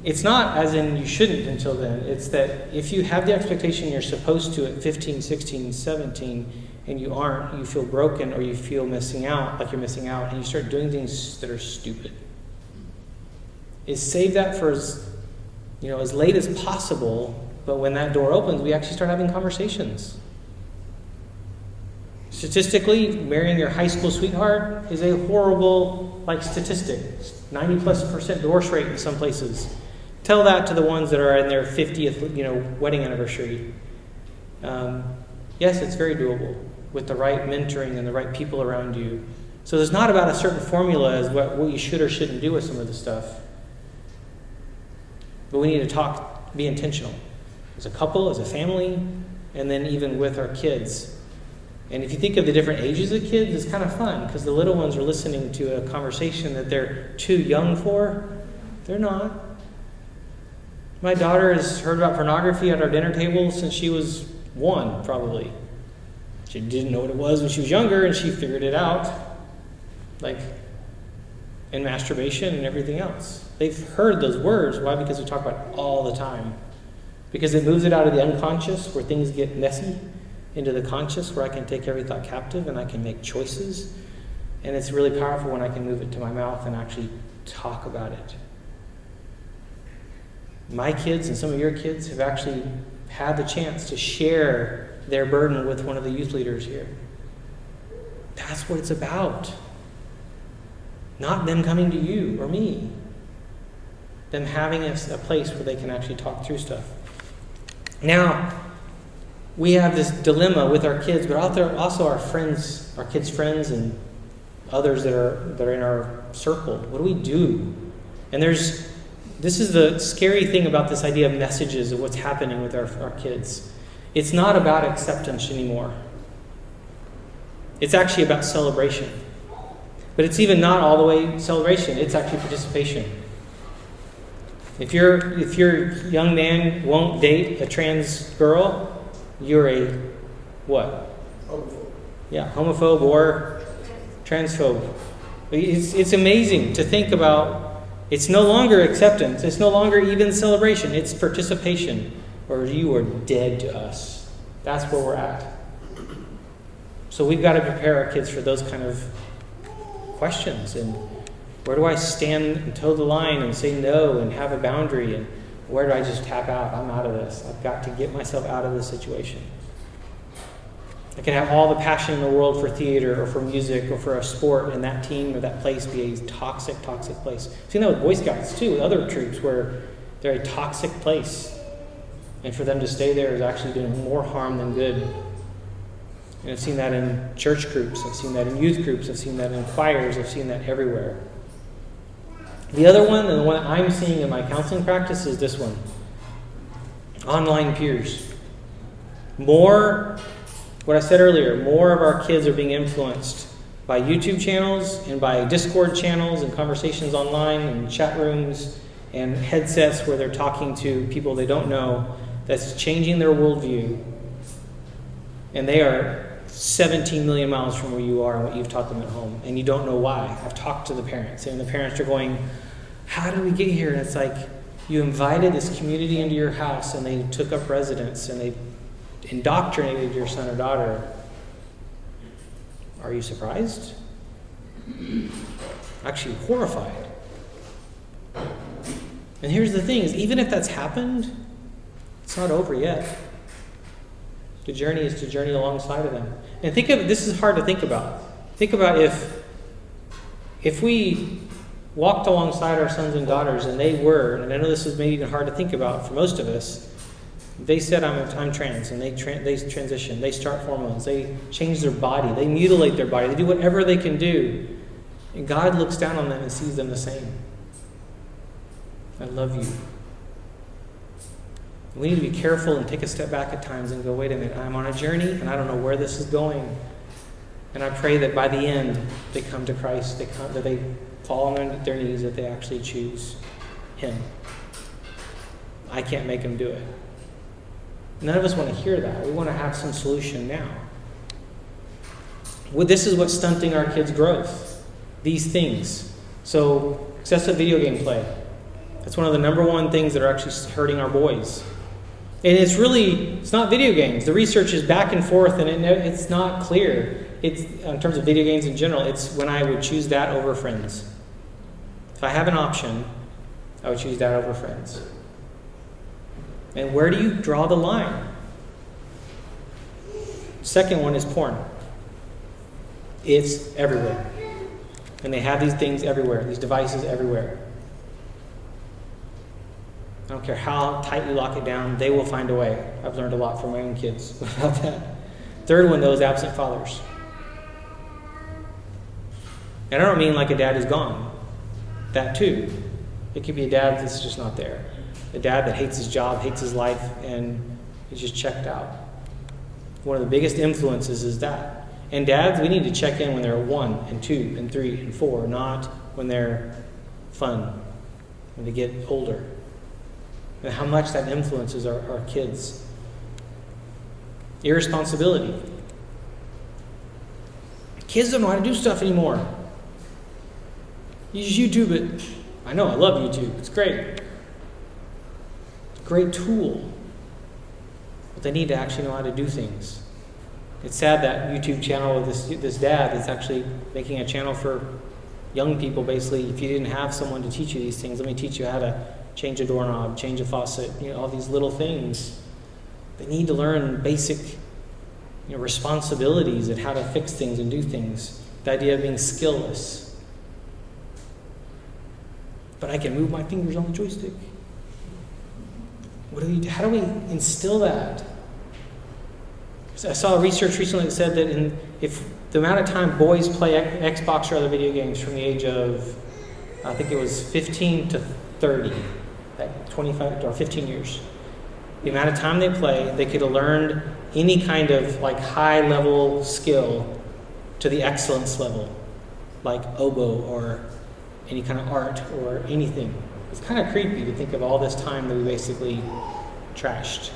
S2: it's not as in you shouldn't until then. It's that if you have the expectation you're supposed to at 15, 16, 17, and you aren't, you feel broken or you feel missing out, like you're missing out, and you start doing things that are stupid. Is save that for as you know as late as possible, but when that door opens, we actually start having conversations. Statistically, marrying your high school sweetheart is a horrible like statistic. 90 plus percent divorce rate in some places. Tell that to the ones that are in their 50th, you know, wedding anniversary. Um, yes, it's very doable with the right mentoring and the right people around you. So it's not about a certain formula as what, what you should or shouldn't do with some of the stuff. But we need to talk, be intentional. As a couple, as a family, and then even with our kids. And if you think of the different ages of kids, it's kind of fun because the little ones are listening to a conversation that they're too young for. They're not. My daughter has heard about pornography at our dinner table since she was one, probably. She didn't know what it was when she was younger, and she figured it out. Like, in masturbation and everything else. They've heard those words. Why? Because we talk about it all the time. Because it moves it out of the unconscious, where things get messy, into the conscious, where I can take every thought captive and I can make choices. And it's really powerful when I can move it to my mouth and actually talk about it my kids and some of your kids have actually had the chance to share their burden with one of the youth leaders here. That's what it's about. Not them coming to you or me. Them having a, a place where they can actually talk through stuff. Now, we have this dilemma with our kids, but also our friends, our kids' friends, and others that are that are in our circle. What do we do? And there's this is the scary thing about this idea of messages of what's happening with our, our kids. It's not about acceptance anymore, it's actually about celebration. But it's even not all the way celebration, it's actually participation. If, your if your young man won't date a trans girl, you're a what? Homophobe. Yeah, homophobe or transphobe. It's, it's amazing to think about it's no longer acceptance. It's no longer even celebration. It's participation, or you are dead to us. That's where we're at. So we've got to prepare our kids for those kind of questions. And where do I stand and toe the line and say no and have a boundary? And where do I just tap out? I'm out of this. I've got to get myself out of this situation. I can have all the passion in the world for theater or for music or for a sport, and that team or that place be a toxic, toxic place. I've seen that with Boy Scouts too, with other troops where they're a toxic place. And for them to stay there is actually doing more harm than good. And I've seen that in church groups, I've seen that in youth groups, I've seen that in choirs, I've seen that everywhere. The other one, and the one I'm seeing in my counseling practice, is this one online peers. More what I said earlier, more of our kids are being influenced by YouTube channels and by Discord channels and conversations online and chat rooms and headsets where they're talking to people they don't know that's changing their worldview. And they are 17 million miles from where you are and what you've taught them at home. And you don't know why. I've talked to the parents, and the parents are going, How did we get here? And it's like, you invited this community into your house and they took up residence and they indoctrinated your son or daughter, are you surprised? Actually, horrified. And here's the thing is even if that's happened, It's not over yet. The journey is to journey alongside of them. And think of this is hard to think about. Think about if if we walked alongside our sons and daughters and they were, and I know this is maybe even hard to think about for most of us, they said I'm, I'm trans and they, tra- they transition, they start hormones, they change their body, they mutilate their body, they do whatever they can do. And God looks down on them and sees them the same. I love you. We need to be careful and take a step back at times and go, wait a minute, I'm on a journey and I don't know where this is going. And I pray that by the end they come to Christ, they come, that they fall on their knees, that they actually choose Him. I can't make them do it. None of us want to hear that. We want to have some solution now. Well, this is what's stunting our kids' growth. These things. So, excessive video game play. That's one of the number one things that are actually hurting our boys. And it's really, it's not video games. The research is back and forth, and it, it's not clear. It's in terms of video games in general. It's when I would choose that over friends. If I have an option, I would choose that over friends. And where do you draw the line? Second one is porn. It's everywhere. And they have these things everywhere, these devices everywhere. I don't care how tight you lock it down, they will find a way. I've learned a lot from my own kids about that. Third one, those absent fathers. And I don't mean like a dad is gone. That too. It could be a dad that's just not there. A dad that hates his job, hates his life, and is just checked out. One of the biggest influences is that. And dads, we need to check in when they're one and two and three and four, not when they're fun, when they get older. And how much that influences our, our kids. Irresponsibility. Kids don't know how to do stuff anymore. You just YouTube it. I know, I love YouTube. It's great. It's a great tool. But they need to actually know how to do things. It's sad that YouTube channel with this, this dad is actually making a channel for young people basically. If you didn't have someone to teach you these things, let me teach you how to change a doorknob, change a faucet, you know, all these little things. They need to learn basic you know, responsibilities and how to fix things and do things. The idea of being skillless. But I can move my fingers on the joystick. What do we, how do we instill that? I saw research recently that said that in, if the amount of time boys play Xbox or other video games from the age of, I think it was 15 to 30, like 25 or 15 years, the amount of time they play, they could have learned any kind of like high level skill to the excellence level, like oboe or any kind of art or anything. It's kind of creepy to think of all this time that we basically trashed.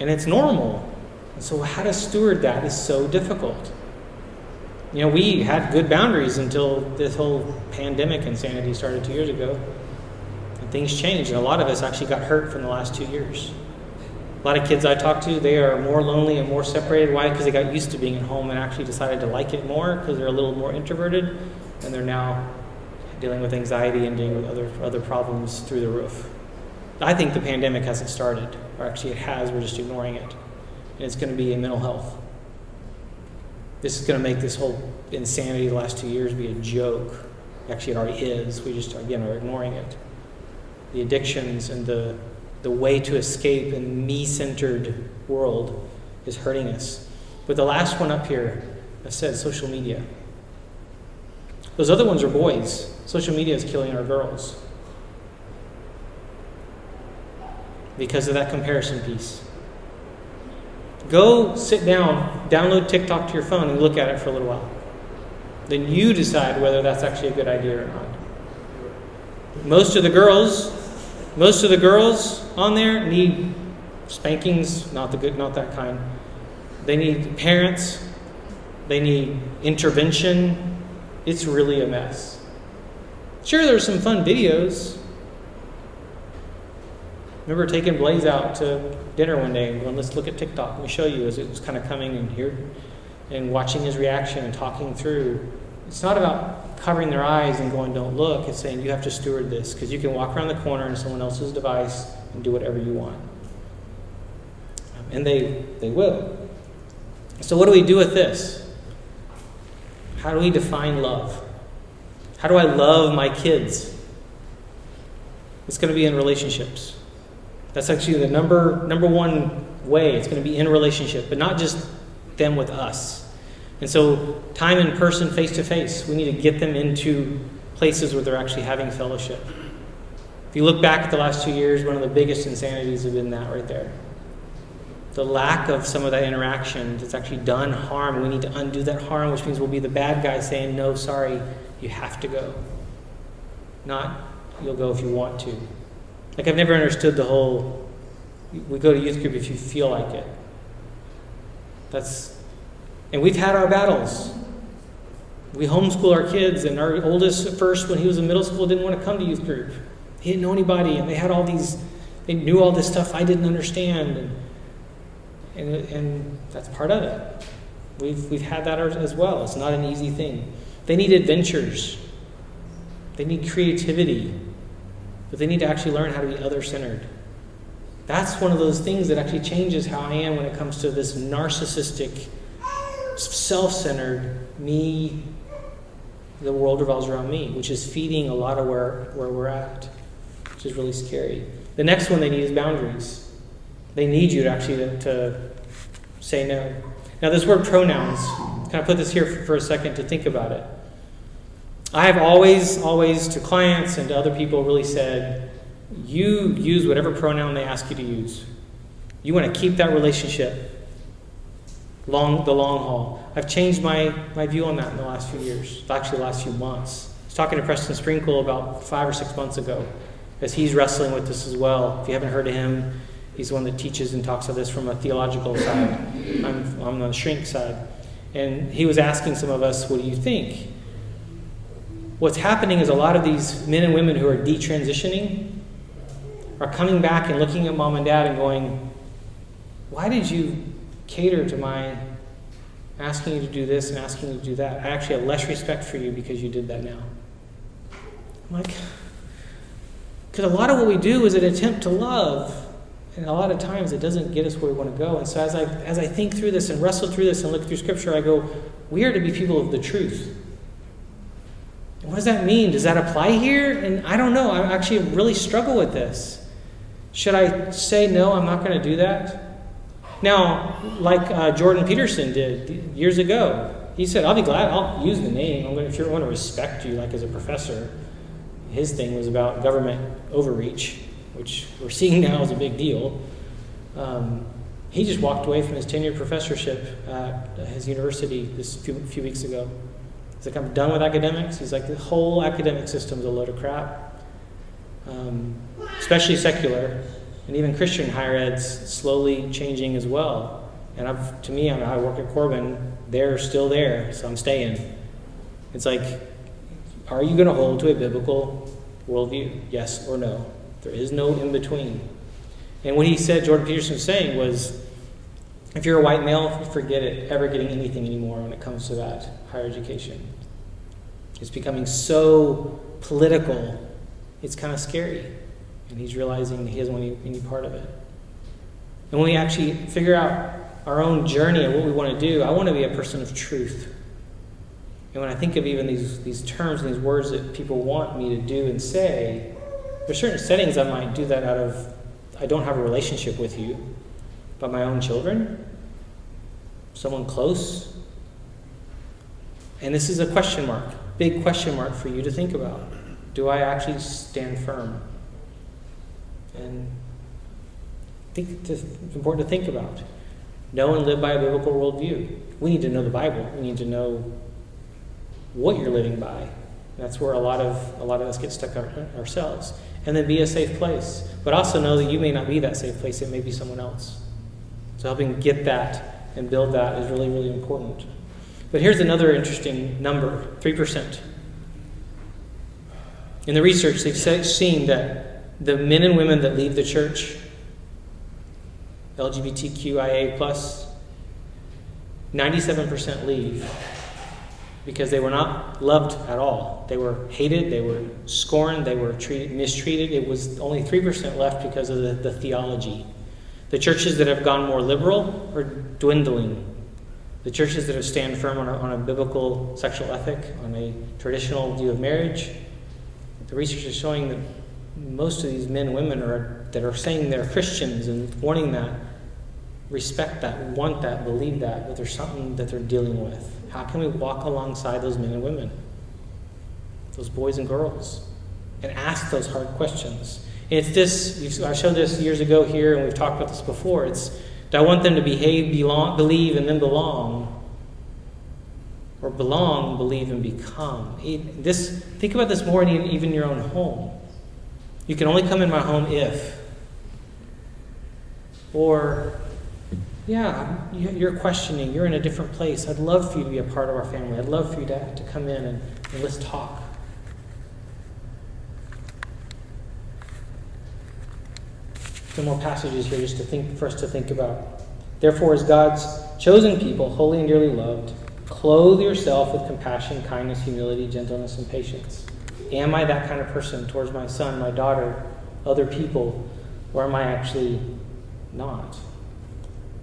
S2: And it's normal. And so, how to steward that is so difficult. You know, we had good boundaries until this whole pandemic insanity started two years ago. Things changed. And a lot of us actually got hurt from the last two years. A lot of kids I talk to, they are more lonely and more separated. Why? Because they got used to being at home and actually decided to like it more because they're a little more introverted and they're now dealing with anxiety and dealing with other, other problems through the roof. I think the pandemic hasn't started, or actually it has, we're just ignoring it. And it's going to be in mental health. This is going to make this whole insanity the last two years be a joke. Actually, it already is. We just, again, are ignoring it. The addictions and the, the way to escape in me centered world is hurting us. But the last one up here, I said social media. Those other ones are boys. Social media is killing our girls because of that comparison piece. Go sit down, download TikTok to your phone, and look at it for a little while. Then you decide whether that's actually a good idea or not. Most of the girls, most of the girls on there need spankings, not the good, not that kind. They need parents. They need intervention. It's really a mess. Sure, there's some fun videos. remember taking Blaze out to dinner one day and going, let's look at TikTok. Let me show you as it was kind of coming in here and watching his reaction and talking through. It's not about covering their eyes and going, don't look. It's saying you have to steward this because you can walk around the corner in someone else's device and do whatever you want. And they, they will. So, what do we do with this? How do we define love? How do I love my kids? It's going to be in relationships. That's actually the number, number one way. It's going to be in relationship, but not just them with us. And so, time in person, face to face, we need to get them into places where they're actually having fellowship. If you look back at the last two years, one of the biggest insanities have been that right there. The lack of some of that interaction that's actually done harm. We need to undo that harm, which means we'll be the bad guy saying, No, sorry, you have to go. Not, you'll go if you want to. Like, I've never understood the whole, we go to youth group if you feel like it. That's, and we've had our battles. We homeschool our kids, and our oldest at first, when he was in middle school, didn't want to come to youth group. He didn't know anybody, and they had all these, they knew all this stuff I didn't understand. And, and, and that's part of it. We've, we've had that as well. It's not an easy thing. They need adventures, they need creativity, but they need to actually learn how to be other centered. That's one of those things that actually changes how I am when it comes to this narcissistic, self centered, me, the world revolves around me, which is feeding a lot of where, where we're at, which is really scary. The next one they need is boundaries. They need you to actually to, to say no. Now, this word pronouns, can I put this here for, for a second to think about it? I have always, always to clients and to other people really said, you use whatever pronoun they ask you to use. You want to keep that relationship long the long haul. I've changed my, my view on that in the last few years, actually the last few months. I was talking to Preston Sprinkle about five or six months ago, as he's wrestling with this as well. If you haven't heard of him, he's the one that teaches and talks of this from a theological side. I'm, I'm on the shrink side. And he was asking some of us, what do you think? What's happening is a lot of these men and women who are detransitioning are coming back and looking at mom and dad and going, Why did you cater to my asking you to do this and asking you to do that? I actually have less respect for you because you did that now. I'm like, because a lot of what we do is an attempt to love. And a lot of times it doesn't get us where we want to go. And so as I, as I think through this and wrestle through this and look through Scripture, I go, we are to be people of the truth. What does that mean? Does that apply here? And I don't know. I actually really struggle with this. Should I say, no, I'm not going to do that? Now, like uh, Jordan Peterson did years ago, he said, I'll be glad, I'll use the name. I'm to, if you want to respect you, like as a professor. His thing was about government overreach, which we're seeing now is a big deal. Um, he just walked away from his tenured professorship at his university this few, few weeks ago. He's like, I'm done with academics. He's like, the whole academic system is a load of crap, um, especially secular, and even Christian higher ed's slowly changing as well. And I've, to me, I, work at Corban, They're still there, so I'm staying. It's like, are you going to hold to a biblical worldview? Yes or no? There is no in between. And what he said, Jordan Peterson was saying, was if you're a white male, forget it ever getting anything anymore when it comes to that higher education. It's becoming so political, it's kind of scary. And he's realizing he doesn't want any, any part of it. And when we actually figure out our own journey and what we want to do, I want to be a person of truth. And when I think of even these, these terms and these words that people want me to do and say, there's certain settings I might do that out of, I don't have a relationship with you, but my own children, someone close. And this is a question mark, big question mark for you to think about. Do I actually stand firm? And think it's important to think about. Know and live by a biblical worldview. We need to know the Bible. We need to know what you're living by. That's where a lot of a lot of us get stuck ourselves. And then be a safe place. But also know that you may not be that safe place, it may be someone else. So helping get that and build that is really, really important. But here's another interesting number 3%. In the research, they've seen that the men and women that leave the church, LGBTQIA, 97% leave because they were not loved at all. They were hated, they were scorned, they were treated, mistreated. It was only 3% left because of the, the theology. The churches that have gone more liberal are dwindling. The churches that have stand firm on a, on a biblical sexual ethic, on a traditional view of marriage, the research is showing that most of these men and women are, that are saying they're Christians and wanting that, respect that, want that, believe that, but there's something that they're dealing with. How can we walk alongside those men and women, those boys and girls, and ask those hard questions? And it's this, I showed this years ago here, and we've talked about this before. It's, do I want them to behave, belong, believe, and then belong? Or belong, believe, and become? This, think about this more in even your own home. You can only come in my home if. Or yeah, you're questioning. You're in a different place. I'd love for you to be a part of our family. I'd love for you to, to come in and, and let's talk. Some more passages here just to think for us to think about. Therefore, as God's chosen people, holy and dearly loved, clothe yourself with compassion, kindness, humility, gentleness, and patience. Am I that kind of person towards my son, my daughter, other people, or am I actually not?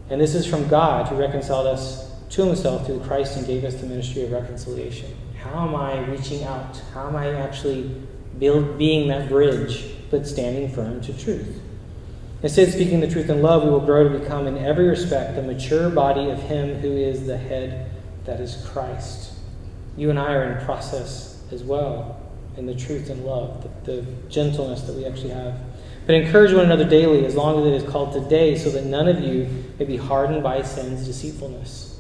S2: And this is from God who reconciled us to himself through Christ and gave us the ministry of reconciliation. How am I reaching out? How am I actually build, being that bridge, but standing firm to truth? Instead, of speaking the truth in love, we will grow to become, in every respect, the mature body of Him who is the head, that is Christ. You and I are in process as well in the truth and love, the, the gentleness that we actually have. But encourage one another daily, as long as it is called today, so that none of you may be hardened by sin's deceitfulness.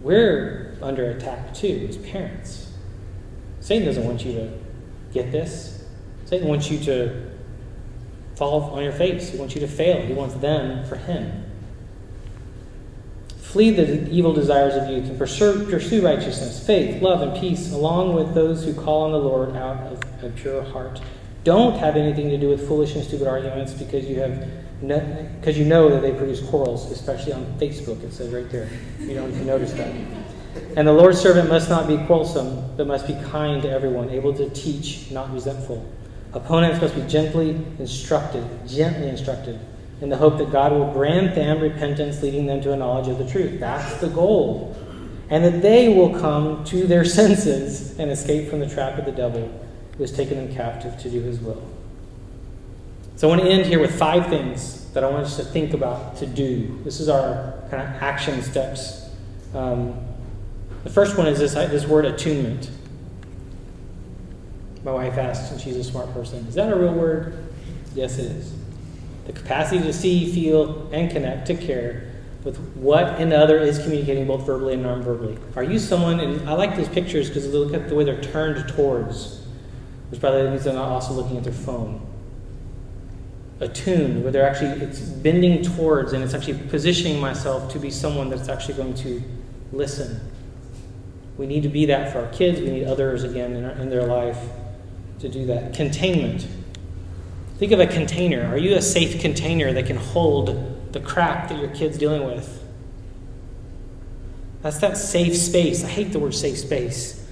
S2: We're under attack too, as parents. Satan doesn't want you to get this. Satan wants you to fall on your face. He wants you to fail. He wants them for him. Flee the evil desires of youth and pursue, righteousness, faith, love, and peace, along with those who call on the Lord out of a pure heart. Don't have anything to do with foolish and stupid arguments because you have because you know that they produce quarrels, especially on Facebook. It says right there. You if you notice that. And the Lord's servant must not be quarrelsome, but must be kind to everyone, able to teach, not resentful. Opponents must be gently instructed, gently instructed, in the hope that God will grant them repentance, leading them to a knowledge of the truth. That's the goal. And that they will come to their senses and escape from the trap of the devil who has taken them captive to do his will. So I want to end here with five things that I want us to think about to do. This is our kind of action steps. Um, the first one is this, this word attunement. My wife asked, and she's a smart person, is that a real word? Yes, it is. The capacity to see, feel, and connect, to care with what another is communicating both verbally and non-verbally. Are you someone, and I like these pictures because look at the way they're turned towards which probably means they're not also looking at their phone. Attuned, where they're actually it's bending towards and it's actually positioning myself to be someone that's actually going to listen. We need to be that for our kids. We need others again in, our, in their life to do that. Containment. Think of a container. Are you a safe container that can hold the crap that your kid's dealing with? That's that safe space. I hate the word safe space.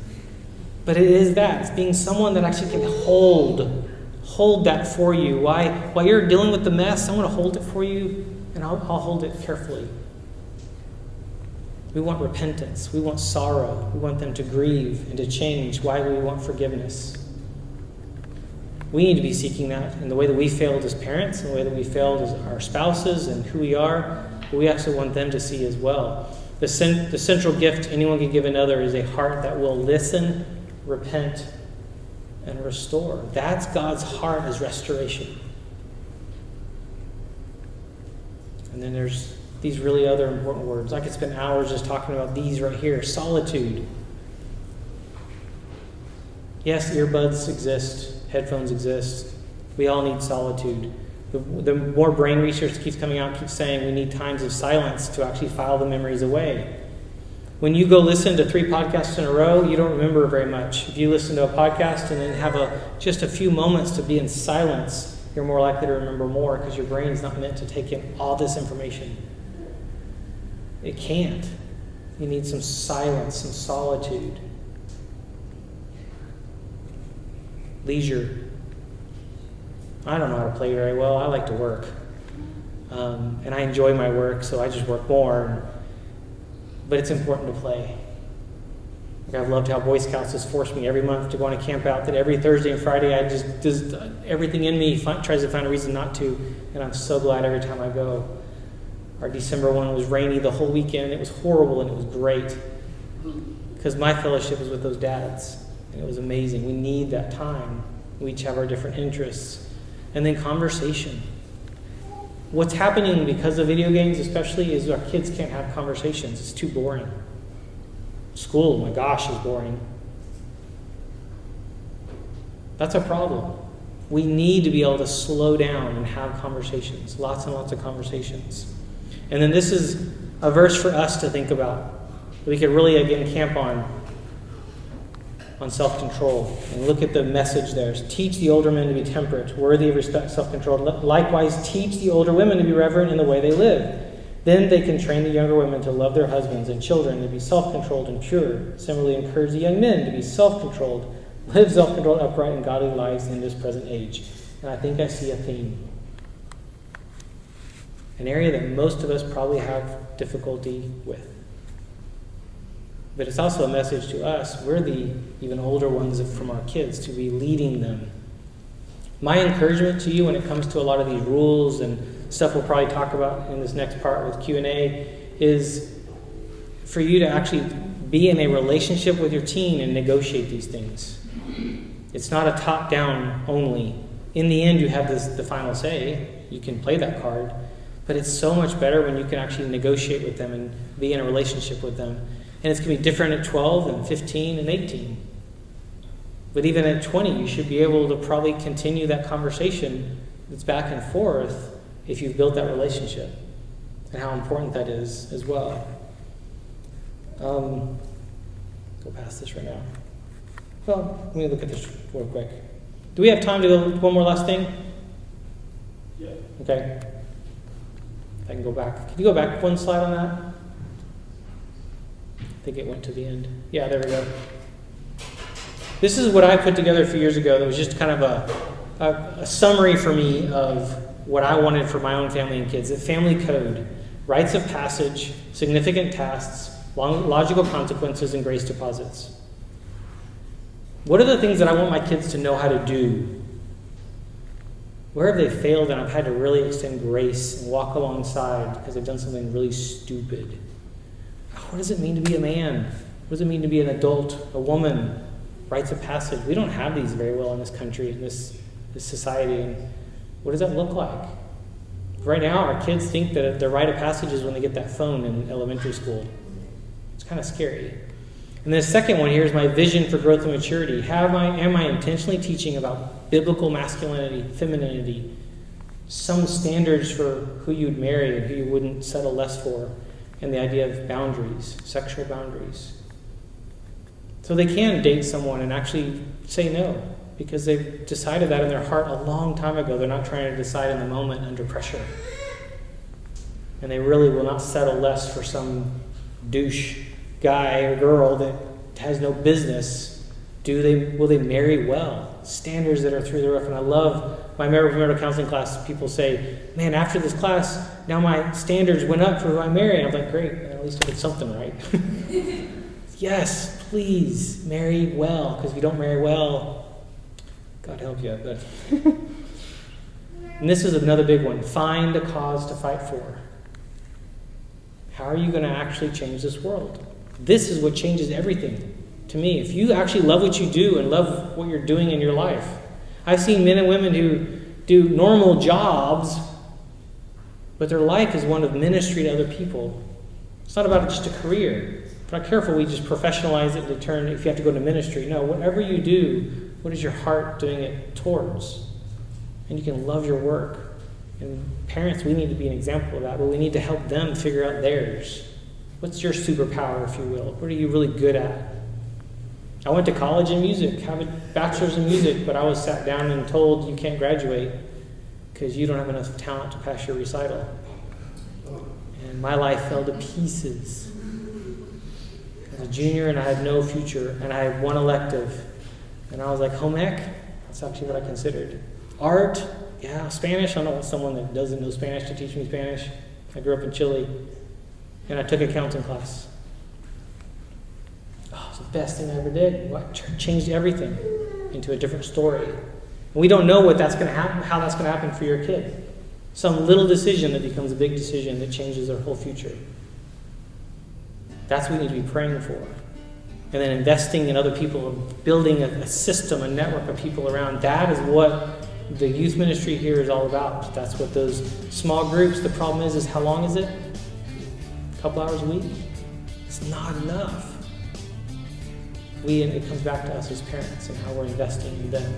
S2: But it is that. It's being someone that actually can hold, hold that for you. Why, while you're dealing with the mess, I'm going to hold it for you, and I'll, I'll hold it carefully. We want repentance. We want sorrow. We want them to grieve and to change. Why do we want forgiveness? We need to be seeking that in the way that we failed as parents, in the way that we failed as our spouses and who we are. We actually want them to see as well. The, cent- the central gift anyone can give another is a heart that will listen repent, and restore. That's God's heart is restoration. And then there's these really other important words. I could spend hours just talking about these right here solitude. Yes, earbuds exist, headphones exist. We all need solitude. The, the more brain research keeps coming out keeps saying we need times of silence to actually file the memories away. When you go listen to three podcasts in a row, you don't remember very much. If you listen to a podcast and then have a, just a few moments to be in silence, you're more likely to remember more because your brain is not meant to take in all this information. It can't. You need some silence, some solitude. Leisure. I don't know how to play very well. I like to work. Um, and I enjoy my work, so I just work more. But it's important to play. Like I've loved how Boy Scouts has forced me every month to go on a camp out. That every Thursday and Friday, I just, just everything in me tries to find a reason not to, and I'm so glad every time I go. Our December one was rainy the whole weekend. It was horrible and it was great because my fellowship was with those dads, and it was amazing. We need that time. We each have our different interests, and then conversation. What's happening because of video games, especially, is our kids can't have conversations. It's too boring. School, my gosh, is boring. That's a problem. We need to be able to slow down and have conversations, lots and lots of conversations. And then this is a verse for us to think about. We could really, again, camp on on self control. And look at the message there. Teach the older men to be temperate, worthy of respect, self controlled. Likewise, teach the older women to be reverent in the way they live. Then they can train the younger women to love their husbands and children, to be self controlled and pure. Similarly, encourage the young men to be self controlled, live self controlled, upright, and godly lives in this present age. And I think I see a theme. An area that most of us probably have difficulty with. But it's also a message to us. We're the even older ones from our kids to be leading them. My encouragement to you when it comes to a lot of these rules and stuff we'll probably talk about in this next part with Q&A is for you to actually be in a relationship with your teen and negotiate these things. It's not a top down only. In the end, you have this, the final say. You can play that card. But it's so much better when you can actually negotiate with them and be in a relationship with them. And it's going to be different at 12 and 15 and 18. But even at 20, you should be able to probably continue that conversation that's back and forth if you've built that relationship and how important that is as well. Um, go past this right now. Well, let me look at this real quick. Do we have time to go one more last thing?
S3: Yeah.
S2: Okay. I can go back. Can you go back one slide on that? I think it went to the end. Yeah, there we go. This is what I put together a few years ago. That was just kind of a, a, a summary for me of what I wanted for my own family and kids. A family code, rites of passage, significant tasks, long, logical consequences, and grace deposits. What are the things that I want my kids to know how to do? Where have they failed and I've had to really extend grace and walk alongside because they've done something really stupid? What does it mean to be a man? What does it mean to be an adult, a woman? Rites of passage. We don't have these very well in this country, in this, this society. And what does that look like? Right now, our kids think that their rite of passage is when they get that phone in elementary school. It's kind of scary. And the second one here is my vision for growth and maturity. Have I, am I intentionally teaching about biblical masculinity, femininity, some standards for who you'd marry and who you wouldn't settle less for, and the idea of boundaries, sexual boundaries? So they can date someone and actually say no because they've decided that in their heart a long time ago. They're not trying to decide in the moment under pressure. And they really will not settle less for some douche guy or girl that has no business. Do they will they marry well? Standards that are through the roof. And I love my marital counseling class, people say, Man, after this class, now my standards went up for who I marry. I'm like, Great, at least I did something right. yes, please marry well, because if you don't marry well, God help you. But and this is another big one. Find a cause to fight for. How are you going to actually change this world? This is what changes everything to me. If you actually love what you do and love what you're doing in your life, I've seen men and women who do normal jobs, but their life is one of ministry to other people. It's not about just a career. If we're not careful we just professionalize it to turn if you have to go to ministry. No, whatever you do, what is your heart doing it towards? And you can love your work. And parents, we need to be an example of that, but we need to help them figure out theirs. What's your superpower, if you will? What are you really good at? I went to college in music, have a bachelor's in music, but I was sat down and told you can't graduate because you don't have enough talent to pass your recital. And my life fell to pieces. was a junior and I had no future, and I had one elective. And I was like, home ec? That's actually what I considered. Art? Yeah. Spanish? I don't want someone that doesn't know Spanish to teach me Spanish. I grew up in Chile, and I took accounting class. Oh, it the best thing I ever did. What changed everything into a different story. And we don't know what that's going to happen, how that's going to happen for your kid. Some little decision that becomes a big decision that changes their whole future. That's what we need to be praying for. And then investing in other people, building a, a system, a network of people around. That is what the youth ministry here is all about. That's what those small groups, the problem is, is how long is it? A couple hours a week? It's not enough. We, and it comes back to us as parents and how we're investing in them.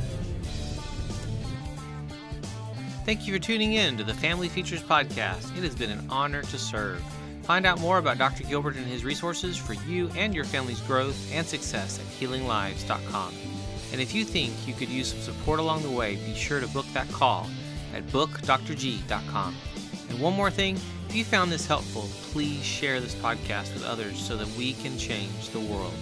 S1: Thank you for tuning in to the Family Features Podcast. It has been an honor to serve. Find out more about Dr. Gilbert and his resources for you and your family's growth and success at healinglives.com. And if you think you could use some support along the way, be sure to book that call at bookdrg.com. And one more thing, if you found this helpful, please share this podcast with others so that we can change the world.